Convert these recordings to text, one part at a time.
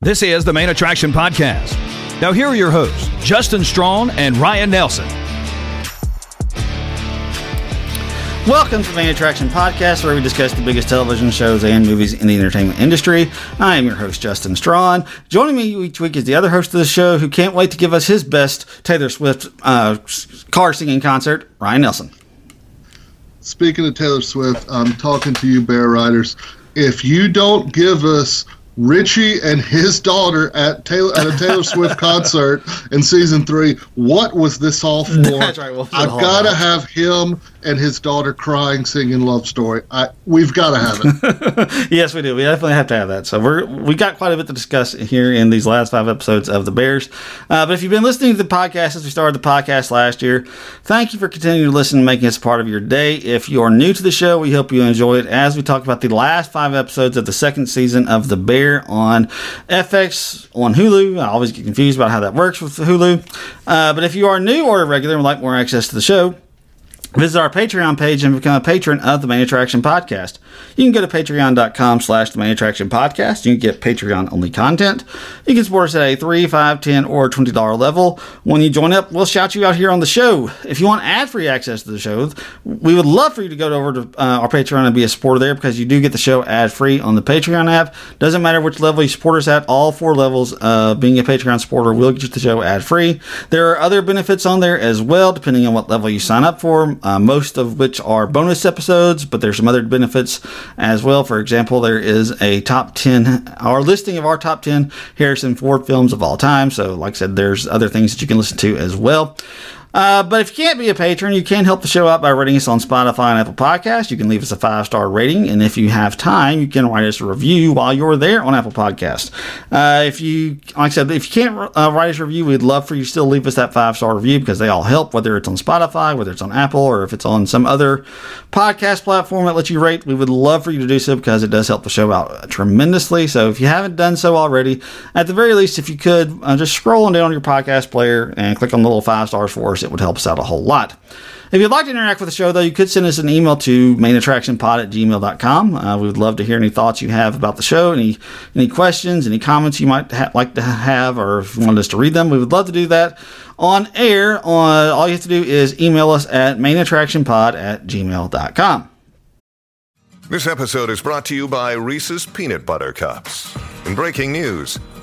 This is the Main Attraction Podcast. Now, here are your hosts, Justin Strawn and Ryan Nelson. Welcome to the Main Attraction Podcast, where we discuss the biggest television shows and movies in the entertainment industry. I am your host, Justin Strawn. Joining me each week is the other host of the show who can't wait to give us his best Taylor Swift uh, car singing concert, Ryan Nelson. Speaking of Taylor Swift, I'm talking to you, Bear Riders. If you don't give us Richie and his daughter at Taylor at a Taylor Swift concert in season three. What was this all for? That's right. We'll I've got to have him and his daughter crying, singing "Love Story." I, we've got to have it. yes, we do. We definitely have to have that. So we're we got quite a bit to discuss here in these last five episodes of the Bears. Uh, but if you've been listening to the podcast since we started the podcast last year, thank you for continuing to listen and making us a part of your day. If you are new to the show, we hope you enjoy it as we talk about the last five episodes of the second season of the Bear on FX on Hulu. I always get confused about how that works with Hulu. Uh, but if you are new or a regular and would like more access to the show, Visit our Patreon page and become a patron of the Main Attraction Podcast. You can go to patreon.com slash the Main Attraction Podcast. You can get Patreon only content. You can support us at a 3 5 10 or $20 level. When you join up, we'll shout you out here on the show. If you want ad free access to the show, we would love for you to go over to uh, our Patreon and be a supporter there because you do get the show ad free on the Patreon app. Doesn't matter which level you support us at, all four levels of being a Patreon supporter will get you the show ad free. There are other benefits on there as well, depending on what level you sign up for uh, Uh, most of which are bonus episodes, but there's some other benefits as well. For example, there is a top 10, our listing of our top 10 Harrison Ford films of all time. So, like I said, there's other things that you can listen to as well. Uh, but if you can't be a patron, you can help the show out by rating us on Spotify and Apple Podcasts. You can leave us a five star rating, and if you have time, you can write us a review while you're there on Apple Podcasts. Uh, if you, like I said, if you can't uh, write us a review, we'd love for you to still leave us that five star review because they all help, whether it's on Spotify, whether it's on Apple, or if it's on some other podcast platform that lets you rate. We would love for you to do so because it does help the show out tremendously. So if you haven't done so already, at the very least, if you could, uh, just scroll on down on your podcast player and click on the little five stars for us it would help us out a whole lot. If you'd like to interact with the show, though, you could send us an email to mainattractionpod at gmail.com. Uh, we would love to hear any thoughts you have about the show, any any questions, any comments you might ha- like to have, or if you want us to read them, we would love to do that on air. On All you have to do is email us at mainattractionpod at gmail.com. This episode is brought to you by Reese's Peanut Butter Cups. In breaking news,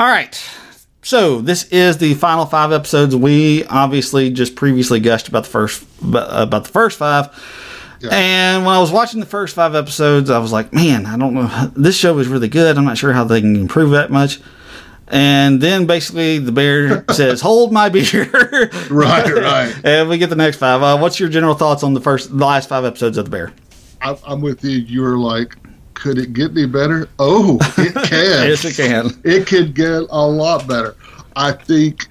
All right. So this is the final five episodes. We obviously just previously gushed about the first about the first five. Yeah. And when I was watching the first five episodes, I was like, man, I don't know. This show is really good. I'm not sure how they can improve that much. And then basically the bear says, "Hold my beer." right, right. and we get the next five. Uh, what's your general thoughts on the first, the last five episodes of the bear? I, I'm with you. You're like, could it get any better? Oh, it can. yes, it can. It could get a lot better. I think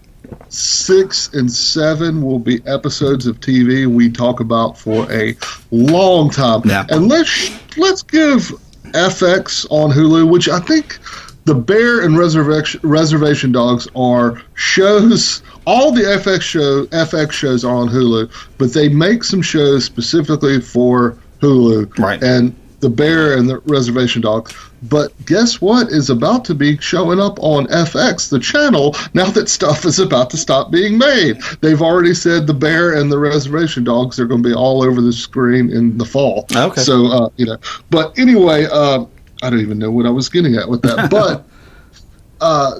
six and seven will be episodes of TV we talk about for a long time. Yeah. And let's let's give FX on Hulu, which I think the Bear and Reservation Reservation Dogs are shows. All the FX show FX shows are on Hulu, but they make some shows specifically for Hulu. Right. And the Bear and the Reservation Dogs. But guess what is about to be showing up on FX, the channel, now that stuff is about to stop being made? They've already said the Bear and the Reservation Dogs are going to be all over the screen in the fall. Okay. So, uh, you know, but anyway, uh, I don't even know what I was getting at with that. But uh,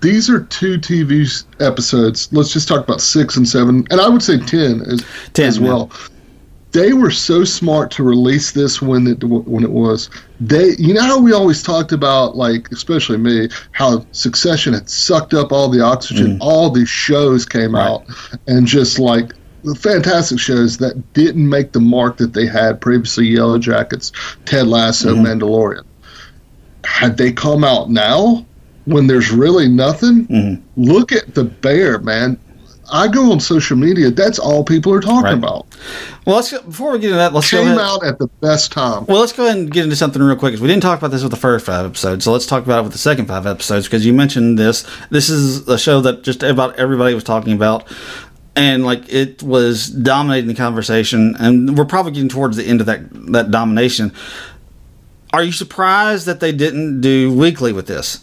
these are two TV episodes. Let's just talk about six and seven, and I would say ten as, 10, as well. They were so smart to release this when it when it was. They, you know how we always talked about, like especially me, how Succession had sucked up all the oxygen. All these shows came Right. out, and just like the fantastic shows that didn't make the mark that they had previously. Yellowjackets, Ted Lasso, Mandalorian had they come out now when there's really nothing, Mm-hmm. look at the bear, man. I go on social media. That's all people are talking Right. about. Well, let's go, before we get into that, let's go Came ahead. out at the best time. Well, let's go ahead and get into something real quick because we didn't talk about this with the first five episodes. So let's talk about it with the second five episodes because you mentioned this. This is a show that just about everybody was talking about, and like it was dominating the conversation. And we're probably getting towards the end of that that domination. Are you surprised that they didn't do weekly with this?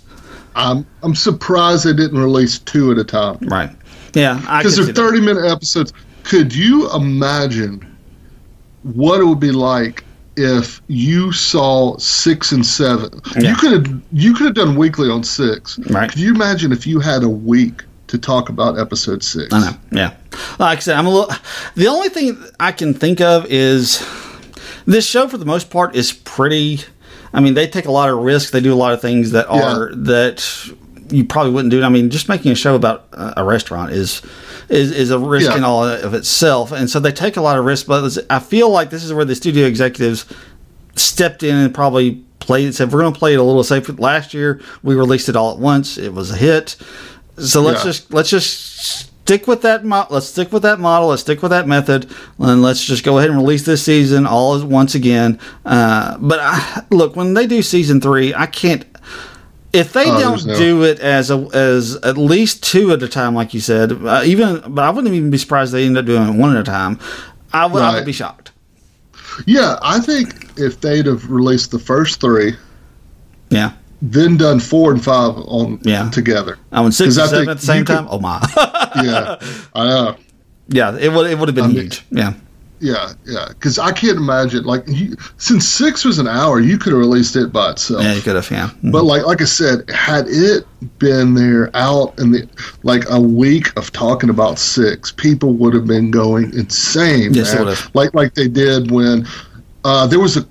I'm I'm surprised they didn't release two at a time Right. Yeah, because they're see that. 30 minute episodes. Could you imagine what it would be like if you saw six and seven? Yeah. You could have you could have done weekly on six. Right. Could you imagine if you had a week to talk about episode six? I know. Yeah. Like I said, I'm a little. The only thing I can think of is this show, for the most part, is pretty. I mean, they take a lot of risks. They do a lot of things that are that you probably wouldn't do. it. I mean, just making a show about a restaurant is is is a risk Yeah. in all of itself, and so they take a lot of risks. But I feel like this is where the studio executives stepped in and probably played it. Said we're going to play it a little safe. Last year we released it all at once. It was a hit. So let's Yeah. just let's just stick with that. Mo- let's stick with that model. Let's stick with that method, and let's just go ahead and release this season all once again. Uh, but I, look, when they do season three, I can't. If they Oh, don't no- do it as a, as at least two at a time, like you said, uh, even but I wouldn't even be surprised they end up doing it one at a time. I would, I would be shocked. Yeah, I think if they'd have released the first three, Yeah, then done four and five on Yeah. together. I went six and seven at the same could- time. Oh my, Yeah, I know. yeah, it would it would have been I mean- huge. Yeah, Yeah, yeah. Because I can't imagine like you, since six was an hour, you could have released it by itself. yeah, you could have. Yeah, But like like I said, had it been there out in the like a week of talking about six, people would have been going insane. Yes, man. Like like they did when uh, there was a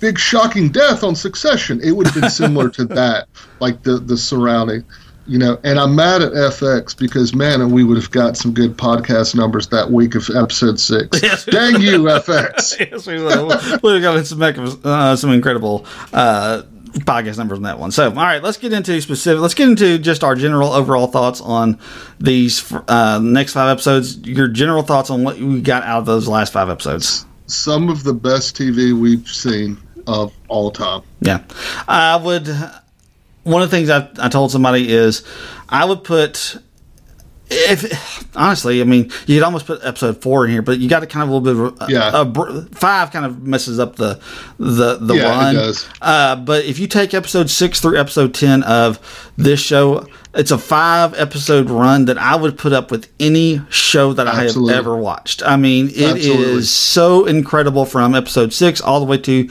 big shocking death on Succession. It would have been similar to that, like the the surrounding. You know, and I'm mad at FX because man, and we would have got some good podcast numbers that week of episode six. Yes. Dang you, FX! yes, we would. Have gotten some, uh, some incredible uh, podcast numbers on that one. So, all right, let's get into specific. Let's get into just our general overall thoughts on these uh, next five episodes. Your general thoughts on what we got out of those last five episodes. Some of the best TV we've seen of all time. Yeah, I would. One of the things I, I told somebody is I would put. If honestly, I mean, you could almost put episode four in here, but you got to kind of a little bit of Yeah. a, br- five kind of messes up the the the Yeah, it does. Uh, but if you take episode six through episode ten of this show, it's a five episode run that I would put up with any show that Absolutely. I have ever watched. I mean, it is Absolutely. so incredible from episode six all the way to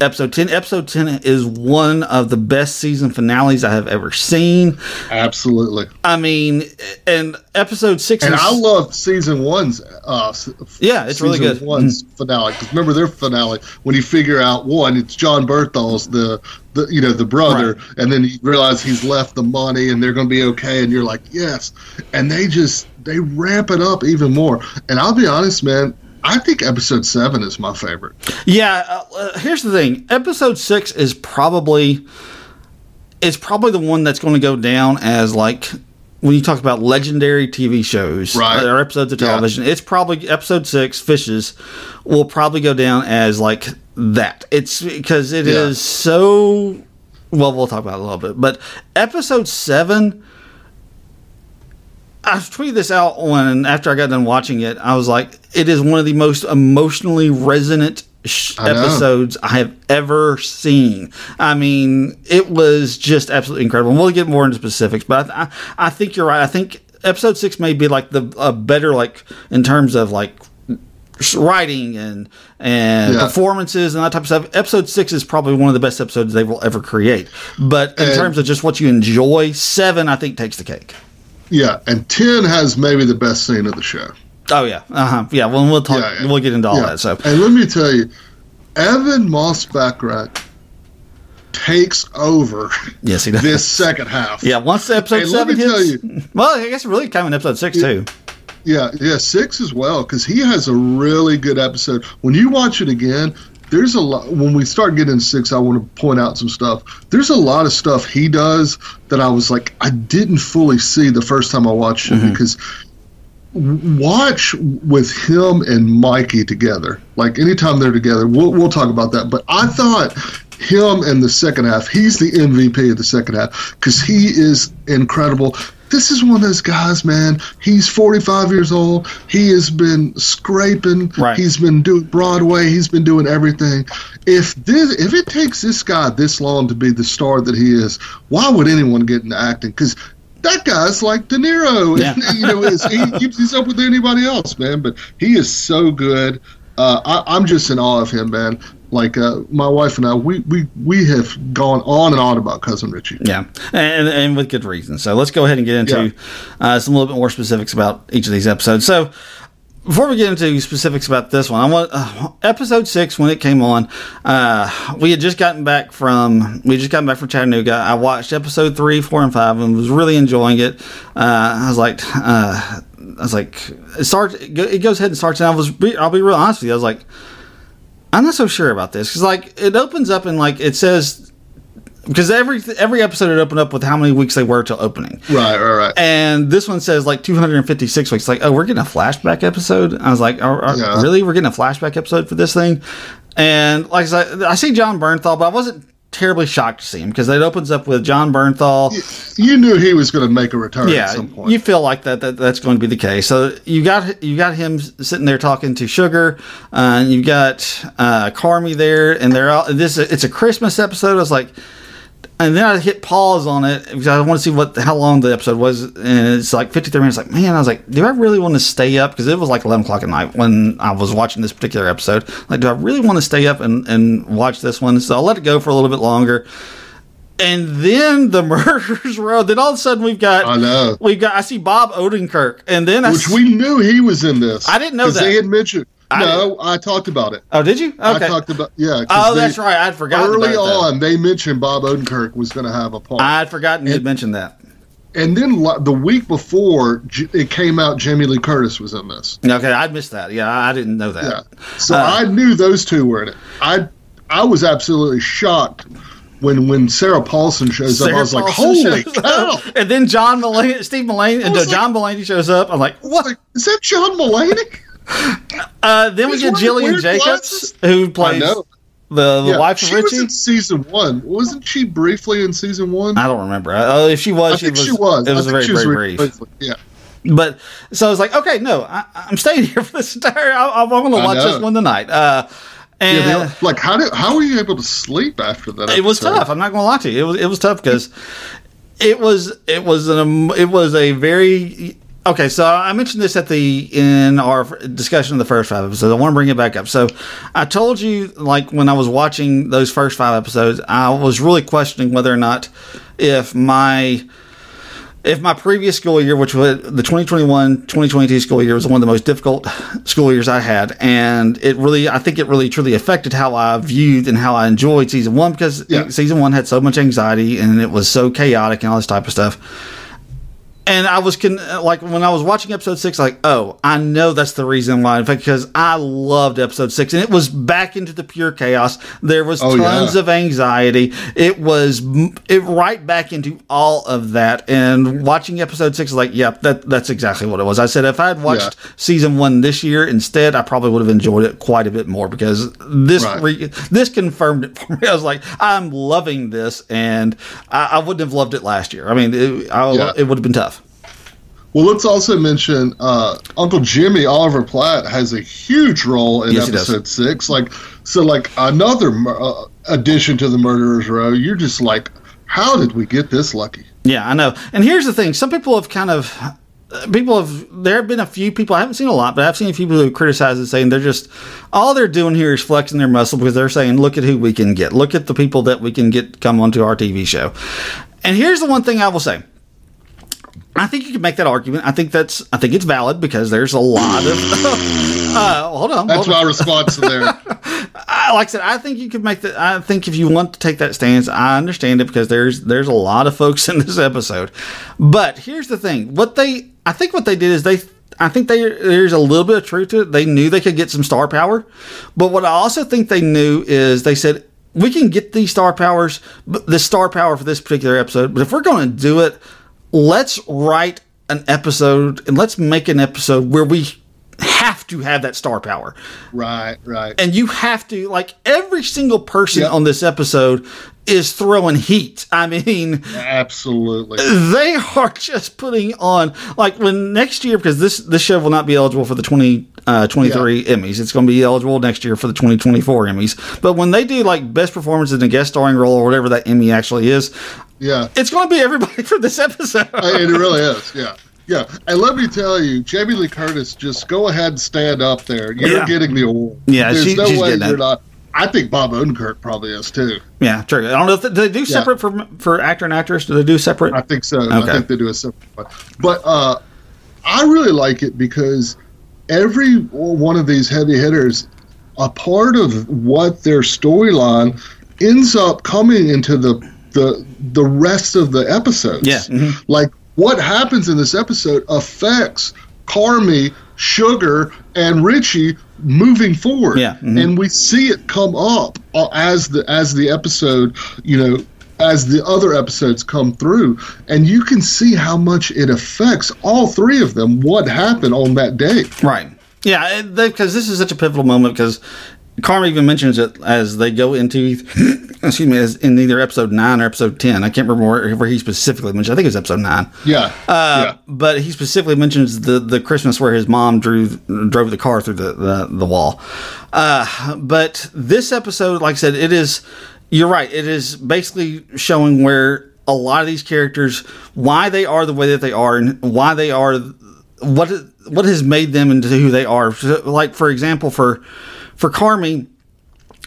episode 10. Episode 10 is one of the best season finales I have ever seen. Absolutely. I mean, and episode six And is. I love season one's. Uh, Yeah, it's really good. One's finale because remember their finale when you figure out one, it's John Bernthal's the the you know the brother, Right. and then you realize he's left the money and they're going to be okay, and you're like yes, and they just they ramp it up even more. And I'll be honest, man. I think episode seven is my favorite. Yeah, uh, uh, here's the thing. Episode six is probably it's probably the one that's going to go down as like when you talk about legendary TV shows Right. or episodes of Yeah. television. It's probably episode six, Fishes, will probably go down as like that. It's because it is Yeah. so well, we'll talk about it a little bit. But episode seven, I tweeted this out when after I got done watching it. I was like, it is one of the most emotionally resonant sh- I episodes I have ever seen. I mean, it was just absolutely incredible. And we'll get more into specifics, but I, I, I think you're right. I think episode six may be like the a better like in terms of like writing and and Yeah. performances and that type of stuff. Episode six is probably one of the best episodes they will ever create. But in And- terms of just what you enjoy, seven I think takes the cake. Yeah, and ten has maybe the best scene of the show. Oh yeah, uh huh. Yeah, well we'll talk. Yeah, yeah. We'll get into all Yeah. that. So and let me tell you, Ebon Moss-Bachrach takes over yes, he does. this second half. yeah, once the episode And let seven me tell hits. Well, I guess it really came in episode six too. Yeah, yeah, six as well because he has a really good episode. When you watch it again, there's a lot. When we start getting six, I want to point out some stuff. There's a lot of stuff he does that I was like, I didn't fully see the first time I watched it because w- watch with him and Mikey together. Like anytime they're together, we'll we'll talk about that. But I thought him in the second half, he's the MVP of the second half because he is incredible. This is one of those guys, man. He's 45 years old. He has been scraping. Right. He's been doing Broadway. He's been doing everything. If this, if it takes this guy this long to be the star that he is, why would anyone get into acting? Because that guy's like De Niro. Yeah. you know, is, he keeps up with anybody else, man. But he is so good. Uh, I, I'm just in awe of him, man. Like uh, my wife and I, we, we we have gone on and on about cousin Richie. Yeah, and, and with good reason. So let's go ahead and get into Yeah. uh, some little bit more specifics about each of these episodes. So before we get into specifics about this one, I want uh, episode six when it came on. Uh, we had just gotten back from we just gotten back from Chattanooga. I watched episode three, four, and five, and was really enjoying it. Uh, I was like, uh, I was like, it starts. It goes ahead and starts, and I was. I'll be real honest with you. I was like. I'm not so sure about this because like it opens up and like it says because every every episode it opened up with how many weeks they were till opening, Right, right, right. and this one says like 256 weeks. Like, oh, we're getting a flashback episode. I was like, are, are- Yeah. really? We're getting a flashback episode for this thing? And like I said, I see John Bernthal, but I wasn't terribly shocked to see him because it opens up with John Bernthal. You knew he was going to make a return Yeah, at some point. you feel like that, that that's going to be the case. So you got you got him sitting there talking to Sugar, uh, and you got uh, Carmy there, and they're all this. It's a Christmas episode. I was like, and then I hit pause on it because I want to see what how long the episode was, and it's like 53 minutes. Like, man, I was like, do I really want to stay up? Because it was like 11 o'clock at night when I was watching this particular episode. Like, do I really want to stay up and and watch this one? So I'll let it go for a little bit longer. And then the murders row. Then all of a sudden we've got I know. we've got I see Bob Odenkirk, and then I Which s- we knew he was in this. I didn't know that. They had mentioned. I no, I talked about it. oh did you I talked about yeah. oh they- that's right I'd forgotten Early about that. on, they mentioned Bob Odenkirk was going to have a part, I'd forgotten you had mentioned that and then the week before it came out, Jamie Lee Curtis was in this. okay I'd missed that yeah I didn't know that Yeah, so Uh, I knew those two were in it. I I was absolutely shocked when when Sarah Paulson shows up. I Sarah was like, holy cow! and then John Mulaney Steve Mulaney and like- John Mulaney shows up I'm like "What? Is that John Mulaney? uh, then we get Gillian Jacobs glasses. who plays the, the Yeah, wife of she was Richie in season one. Wasn't she briefly in season one? I don't remember uh, if she was I she think was, she was. it was very was very brief briefly, Yeah. But so I was like, okay, no, I, I'm staying here for this entire. I, I'm going to watch this one tonight. Uh, and Yeah, they- like how did how were you able to sleep after that? it was tough. I'm not going to lie to you. It was it was tough because it was it was an it was a very okay. So I mentioned this at the in our discussion of the first five episodes. I want to bring it back up. So I told you like when I was watching those first five episodes, I was really questioning whether or not if my if my previous school year, which was the 2021-2022 school year, was one of the most difficult school years I had, and it really, I think it really truly affected how I viewed and how I enjoyed season one because Yeah. season one had so much anxiety and it was so chaotic and all this type of stuff. And I was con- like when I was watching episode six, like, oh, I know that's the reason why. In fact, because I loved episode six, and it was back into the pure chaos. There was Oh, tons yeah. of anxiety. It was it right back into all of that. And watching episode six, is like, yep, that that's exactly what it was. I said if I had watched Yeah. season one this year instead, I probably would have enjoyed it quite a bit more because this Right. re- this confirmed it for me. I was like, I'm loving this, and I, I wouldn't have loved it last year. I mean, it, I, Yeah. it would have been tough. Well, let's also mention uh, Uncle Jimmy Oliver Platt has a huge role in Yes, episode six. Like, so like another uh, addition to the Murderers Row. You're just like, how did we get this lucky? Yeah, I know. And here's the thing: some people have kind of. uh, People have. There have been a few people. I haven't seen a lot, but I've seen a few people who criticize it, saying they're just all they're doing here is flexing their muscle because they're saying, "Look at who we can get. Look at the people that we can get come onto our TV show." And here's the one thing I will say: I think you can make that argument. I think that's. I think it's valid because there's a lot of. uh, hold on. That's hold on. my response there. I, like I said, I think you could make that. I think if you want to take that stance, I understand it because there's there's a lot of folks in this episode. But here's the thing: what they, I think, what they did is they, I think they there's a little bit of truth to it. They knew they could get some star power, but what I also think they knew is they said we can get these star powers, the star power for this particular episode. But if we're going to do it, let's write an episode and let's make an episode where we have to have that star power right, right. and you have to like every single person Yep. on this episode is throwing heat. I mean, Absolutely. they are just putting on like when next year because this this show will not be eligible for the 2023 Emmys. It's going to be eligible next year for the 2024 Emmys. But when they do like best performance in a guest starring role or whatever that Emmy actually is, Yeah. it's going to be everybody for this episode. Uh, it really is. Yeah. Yeah. And let me tell you, Jamie Lee Curtis, just go ahead and stand up there. You're Yeah. getting the award. Yeah, There's she- no she's way you're it. not. I think Bob Odenkirk probably is too. yeah, true. I don't know if they, do they do separate for for actor and actress. Do they do separate? I think so. Okay. I think they do a separate one. But uh, I really like it because every one of these heavy hitters, a part of what their storyline ends up coming into the the the rest of the episodes. Yeah, mhm. Like what happens in this episode affects Carmy, Sugar, and Richie moving forward. Yeah, mhm. And we see it come up uh, as the as the episode, you know, as the other episodes come through, and you can see how much it affects all three of them. What happened on that day? Right. Yeah, because this is such a pivotal moment because Carmen even mentions it as they go into, excuse me, as in either episode nine or episode ten. I can't remember where, where he specifically mentioned. I think it was episode nine. Yeah, Uh, yeah, But he specifically mentions the the Christmas where his mom drew drove the car through the the, the wall. Uh, but this episode, like I said, it is. You're right. It is basically showing where a lot of these characters, why they are the way that they are, and why they are what what has made them into who they are. So, Like for example, for for Carmy,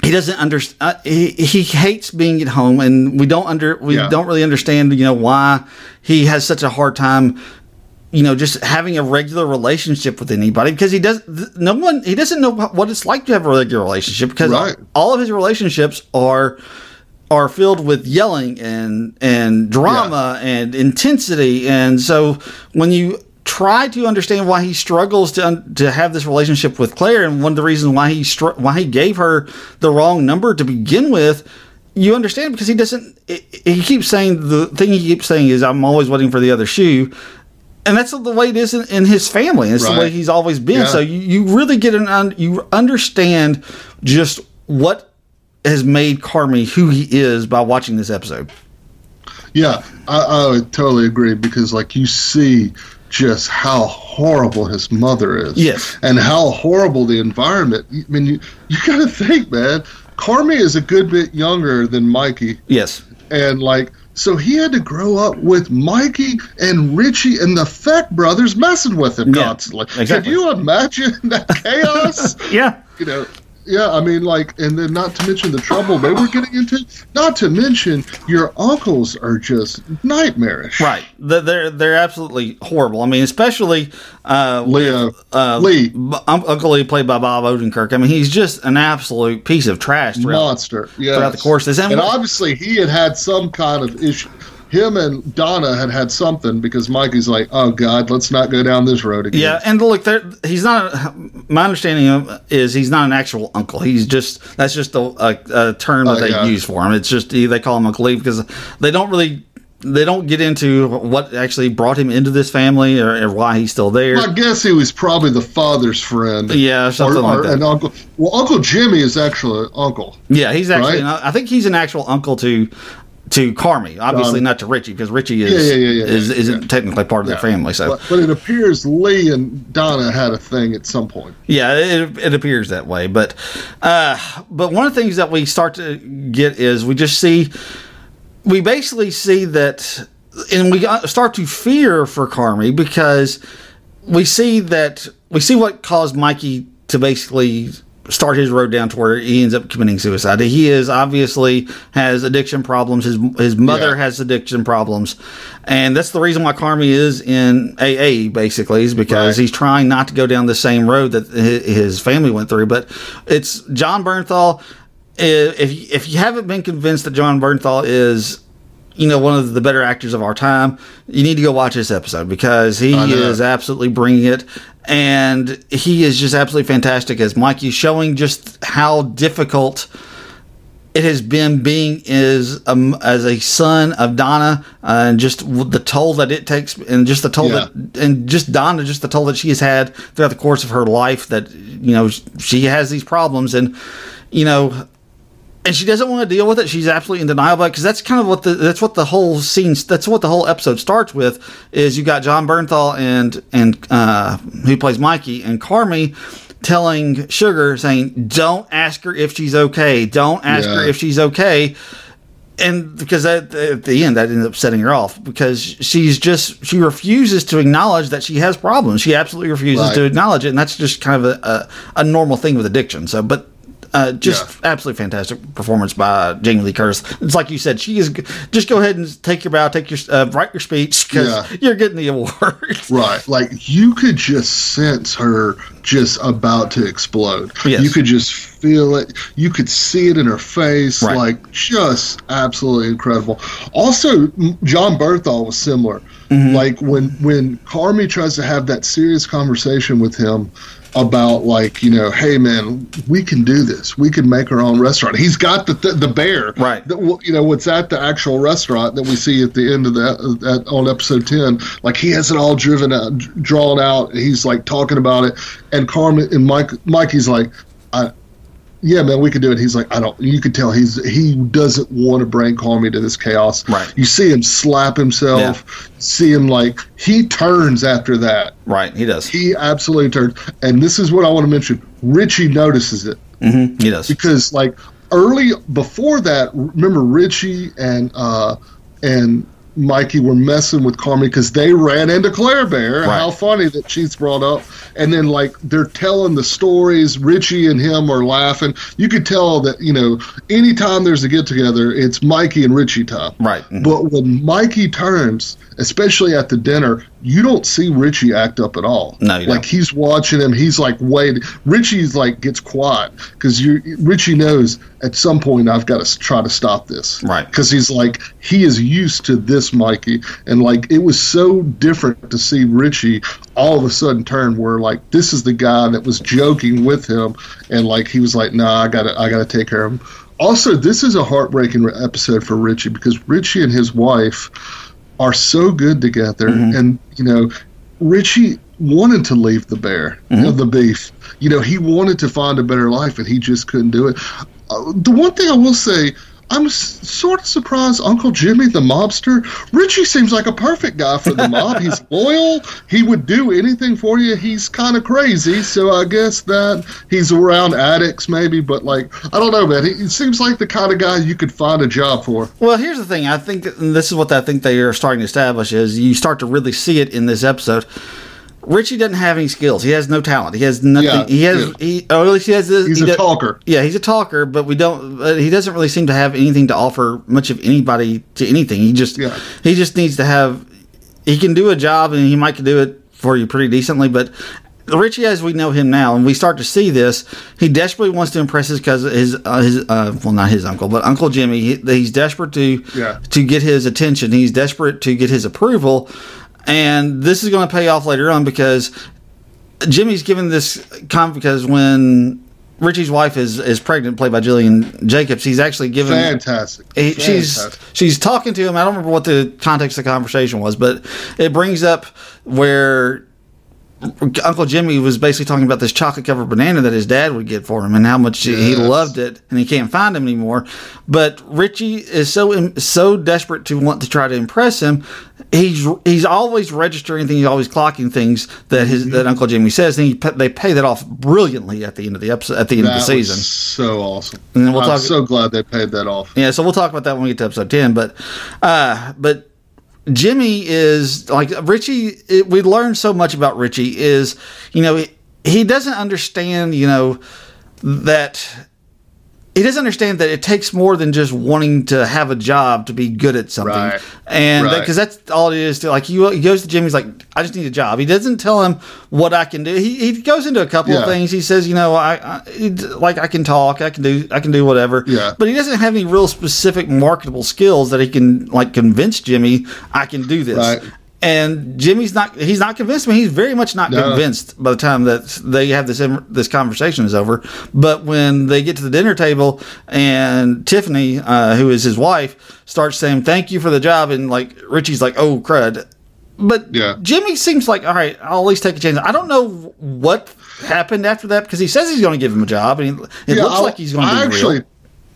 he doesn't understand. Uh, he he hates being at home, and we don't under we Yeah. don't really understand. You know why he has such a hard time. You know, just having a regular relationship with anybody because he does. th- No one he doesn't know what it's like to have a regular relationship because Right. all of his relationships are are filled with yelling and and drama and intensity and so when you try to understand why he struggles to un- to have this relationship with Claire and one of the reasons why he str- why he gave her the wrong number to begin with you understand because he doesn't he- he keeps saying the thing he keeps saying is I'm always waiting for the other shoe and that's the way it is in, in his family. It's the way he's always been. Yeah. So you, you really get an un, you understand just what has made Carmy who he is by watching this episode. yeah. I, I totally agree because, like, you see just how horrible his mother is. Yes. and how horrible the environment. I mean, you you got to think, man. Carmy is a good bit younger than Mikey. Yes. and like so he had to grow up with Mikey and Richie and the Fak brothers messing with him Yeah, constantly. exactly. Can you imagine that chaos? Yeah. you know, yeah, I mean, like, and then not to mention the trouble they were getting into. Not to mention your uncles are just nightmarish. Right. They're they're, they're absolutely horrible. I mean, especially uh, Leo, uh, Lee, um, Uncle Lee, played by Bob Odenkirk. I mean, he's just an absolute piece of trash throughout, monster. Yeah, throughout the course. of this. and obviously he had had some kind of issue. Him and Donna had had something because Mikey's like, "Oh God, let's not go down this road again." Yeah, and look, there, he's not. My understanding of is he's not an actual uncle. He's just that's just a, a, a term that Oh, they yeah. use for him. It's just they call him Uncle Lee because they don't really they don't get into what actually brought him into this family or, or why he's still there. I guess he was probably the father's friend. Yeah, something like that. And uncle. Well, Uncle Jimmy is actually an uncle. Yeah, he's actually. Right? I think he's an actual uncle to to Carmy. Obviously, Um, not to Richie because Richie is yeah, yeah, yeah, is isn't yeah. technically part of their family. So But, but it appears Lee and Donna had a thing at some point. Yeah, it, it appears that way. But uh, but one of the things that we start to get is we just see we basically see that, and we start to fear for Carmy because we see that we see what caused Mikey to basically start his road down to where he ends up committing suicide. He is obviously has addiction problems. His his mother Yeah. has addiction problems, and that's the reason why Carmy is in AA. Basically, is because Right. he's trying not to go down the same road that his family went through. But it's John Bernthal. If if you haven't been convinced that John Bernthal is you know, one of the better actors of our time, you need to go watch this episode because he is absolutely bringing it. And he is just absolutely fantastic as Mikey, showing just how difficult it has been being is um, as a son of Donna, uh, and just the toll that it takes, and just the toll Yeah. that, and just Donna, just the toll that she has had throughout the course of her life. That you know she has these problems, and you know and she doesn't want to deal with it. She's absolutely in denial about it because that's kind of what the that's what the whole scene that's what the whole episode starts with is you got John Bernthal and and uh, who plays Mikey and Carmy telling Sugar saying don't ask her if she's okay, don't ask her if she's okay. And because at, at the end that ended up setting her off because she's just she refuses to acknowledge that she has problems. She absolutely refuses Right. to acknowledge it, and that's just kind of a, a, a normal thing with addiction. So, but uh, just absolutely fantastic performance by Jamie Lee Curtis. It's like you said, she is. Just go ahead and take your bow, take your uh, write your speech because Yeah. you're getting the award. Right. Like you could just sense her just about to explode. Yes. You could just feel it. You could see it in her face. Right. Like just absolutely incredible. Also, John Bernthal was similar. Mm-hmm. Like when when Carmy tries to have that serious conversation with him about like you know hey man we can do this we can make our own restaurant he's got the the, the bear Right. that you know what's at the actual restaurant that we see at the end of that at, on episode 10 like he has it all driven out drawn out he's like talking about it and carmen and mike mikey's like i yeah man we can do it he's like i don't you could tell he's he doesn't want to bring carmy to this chaos Right. you see him slap himself Yeah. see him like he turns after that right, he does. he absolutely turns and this is what i want to mention richie notices it hmm He does. because like early before that remember richie and uh and mikey were messing with carmy because they ran into claire bear Right. how funny that she's brought up and then like they're telling the stories richie and him are laughing you could tell that you know anytime there's a get together it's mikey and richie time Right. Mhm. but when mikey turns especially at the dinner you don't see richie act up at all No, like don't. he's watching him. He's like waiting. Richie's like gets quiet because you Richie knows at some point I've got to try to stop this. Right. Because he's like he is used to this Mikey, and like it was so different to see Richie all of a sudden turn where like this is the guy that was joking with him, and like he was like, nah, I gotta I gotta take care of him. Also, this is a heartbreaking episode for Richie because Richie and his wife are so good together, and you know Richie wanted to leave the bear, uh, the beef. You know, he wanted to find a better life, and he just couldn't do it. Uh, the one thing I will say, I'm s- sort of surprised Uncle Jimmy, the mobster, Richie seems like a perfect guy for the mob. He's loyal. He would do anything for you. He's kind of crazy, so I guess that he's around addicts maybe, but like, I don't know, man. He, he seems like the kind of guy you could find a job for. Well, here's the thing. I think this is what I think they are starting to establish is you start to really see it in this episode. Richie doesn't have any skills. He has no talent. He has nothing. Yeah, he has. yeah. He, or at least he has. This, He's he a does- talker. Yeah, he's a talker, but we don't. But he doesn't really seem to have anything to offer much of anybody to anything. He just. Yeah. He just needs to have. He can do a job, and he might can do it for you pretty decently, but Richie, as we know him now, and we start to see this, he desperately wants to impress his cousin, his uh, his uh, well, not his uncle, but Uncle Jimmy. He, he's desperate to Yeah. to get his attention. He's desperate to get his approval, and this is going to pay off later on because Jimmy's given this com because when Richie's wife is is pregnant, played by Gillian Jacobs, he's actually given Fantastic. he- she's Fantastic. she's talking to him. I don't remember what the context of the conversation was, but it brings up where Uncle Jimmy was basically talking about this chocolate covered banana that his dad would get for him and how much he loved it, and he can't find him anymore. But Richie is so so desperate to want to try to impress him. He's he's always registering things, he's always clocking things that his that Uncle Jimmy says, and he, they pay that off brilliantly at the end of the episode, at the end that of the season. so awesome. And we'll I'm talk- so glad they paid that off. Yeah, so we'll talk about that when we get to episode ten. But, uh, but Jimmy is like Richie. It, we learned so much about Richie. Is you know he, he doesn't understand. You know that he doesn't understand that it takes more than just wanting to have a job to be good at something. Right. And Right. because that's all it is. To like he, he goes to Jimmy's like I just need a job. He doesn't tell him what I can do. He, he goes into a couple of things. He says you know I, I like I can talk. I can do I can do whatever. Yeah. But he doesn't have any real specific marketable skills that he can like convince Jimmy I can do this. Right. And Jimmy's not he's not convinced me. He's very much not No. convinced by the time that they have this this conversation is over. But when they get to the dinner table and Tiffany, uh, who is his wife, starts saying thank you for the job and like Richie's like, "Oh crud." But Yeah. Jimmy seems like, all right, I'll at least take a chance. I don't know what happened after that because he says he's going to give him a job, and he, it Yeah, looks I- like he's going to I be actually, real.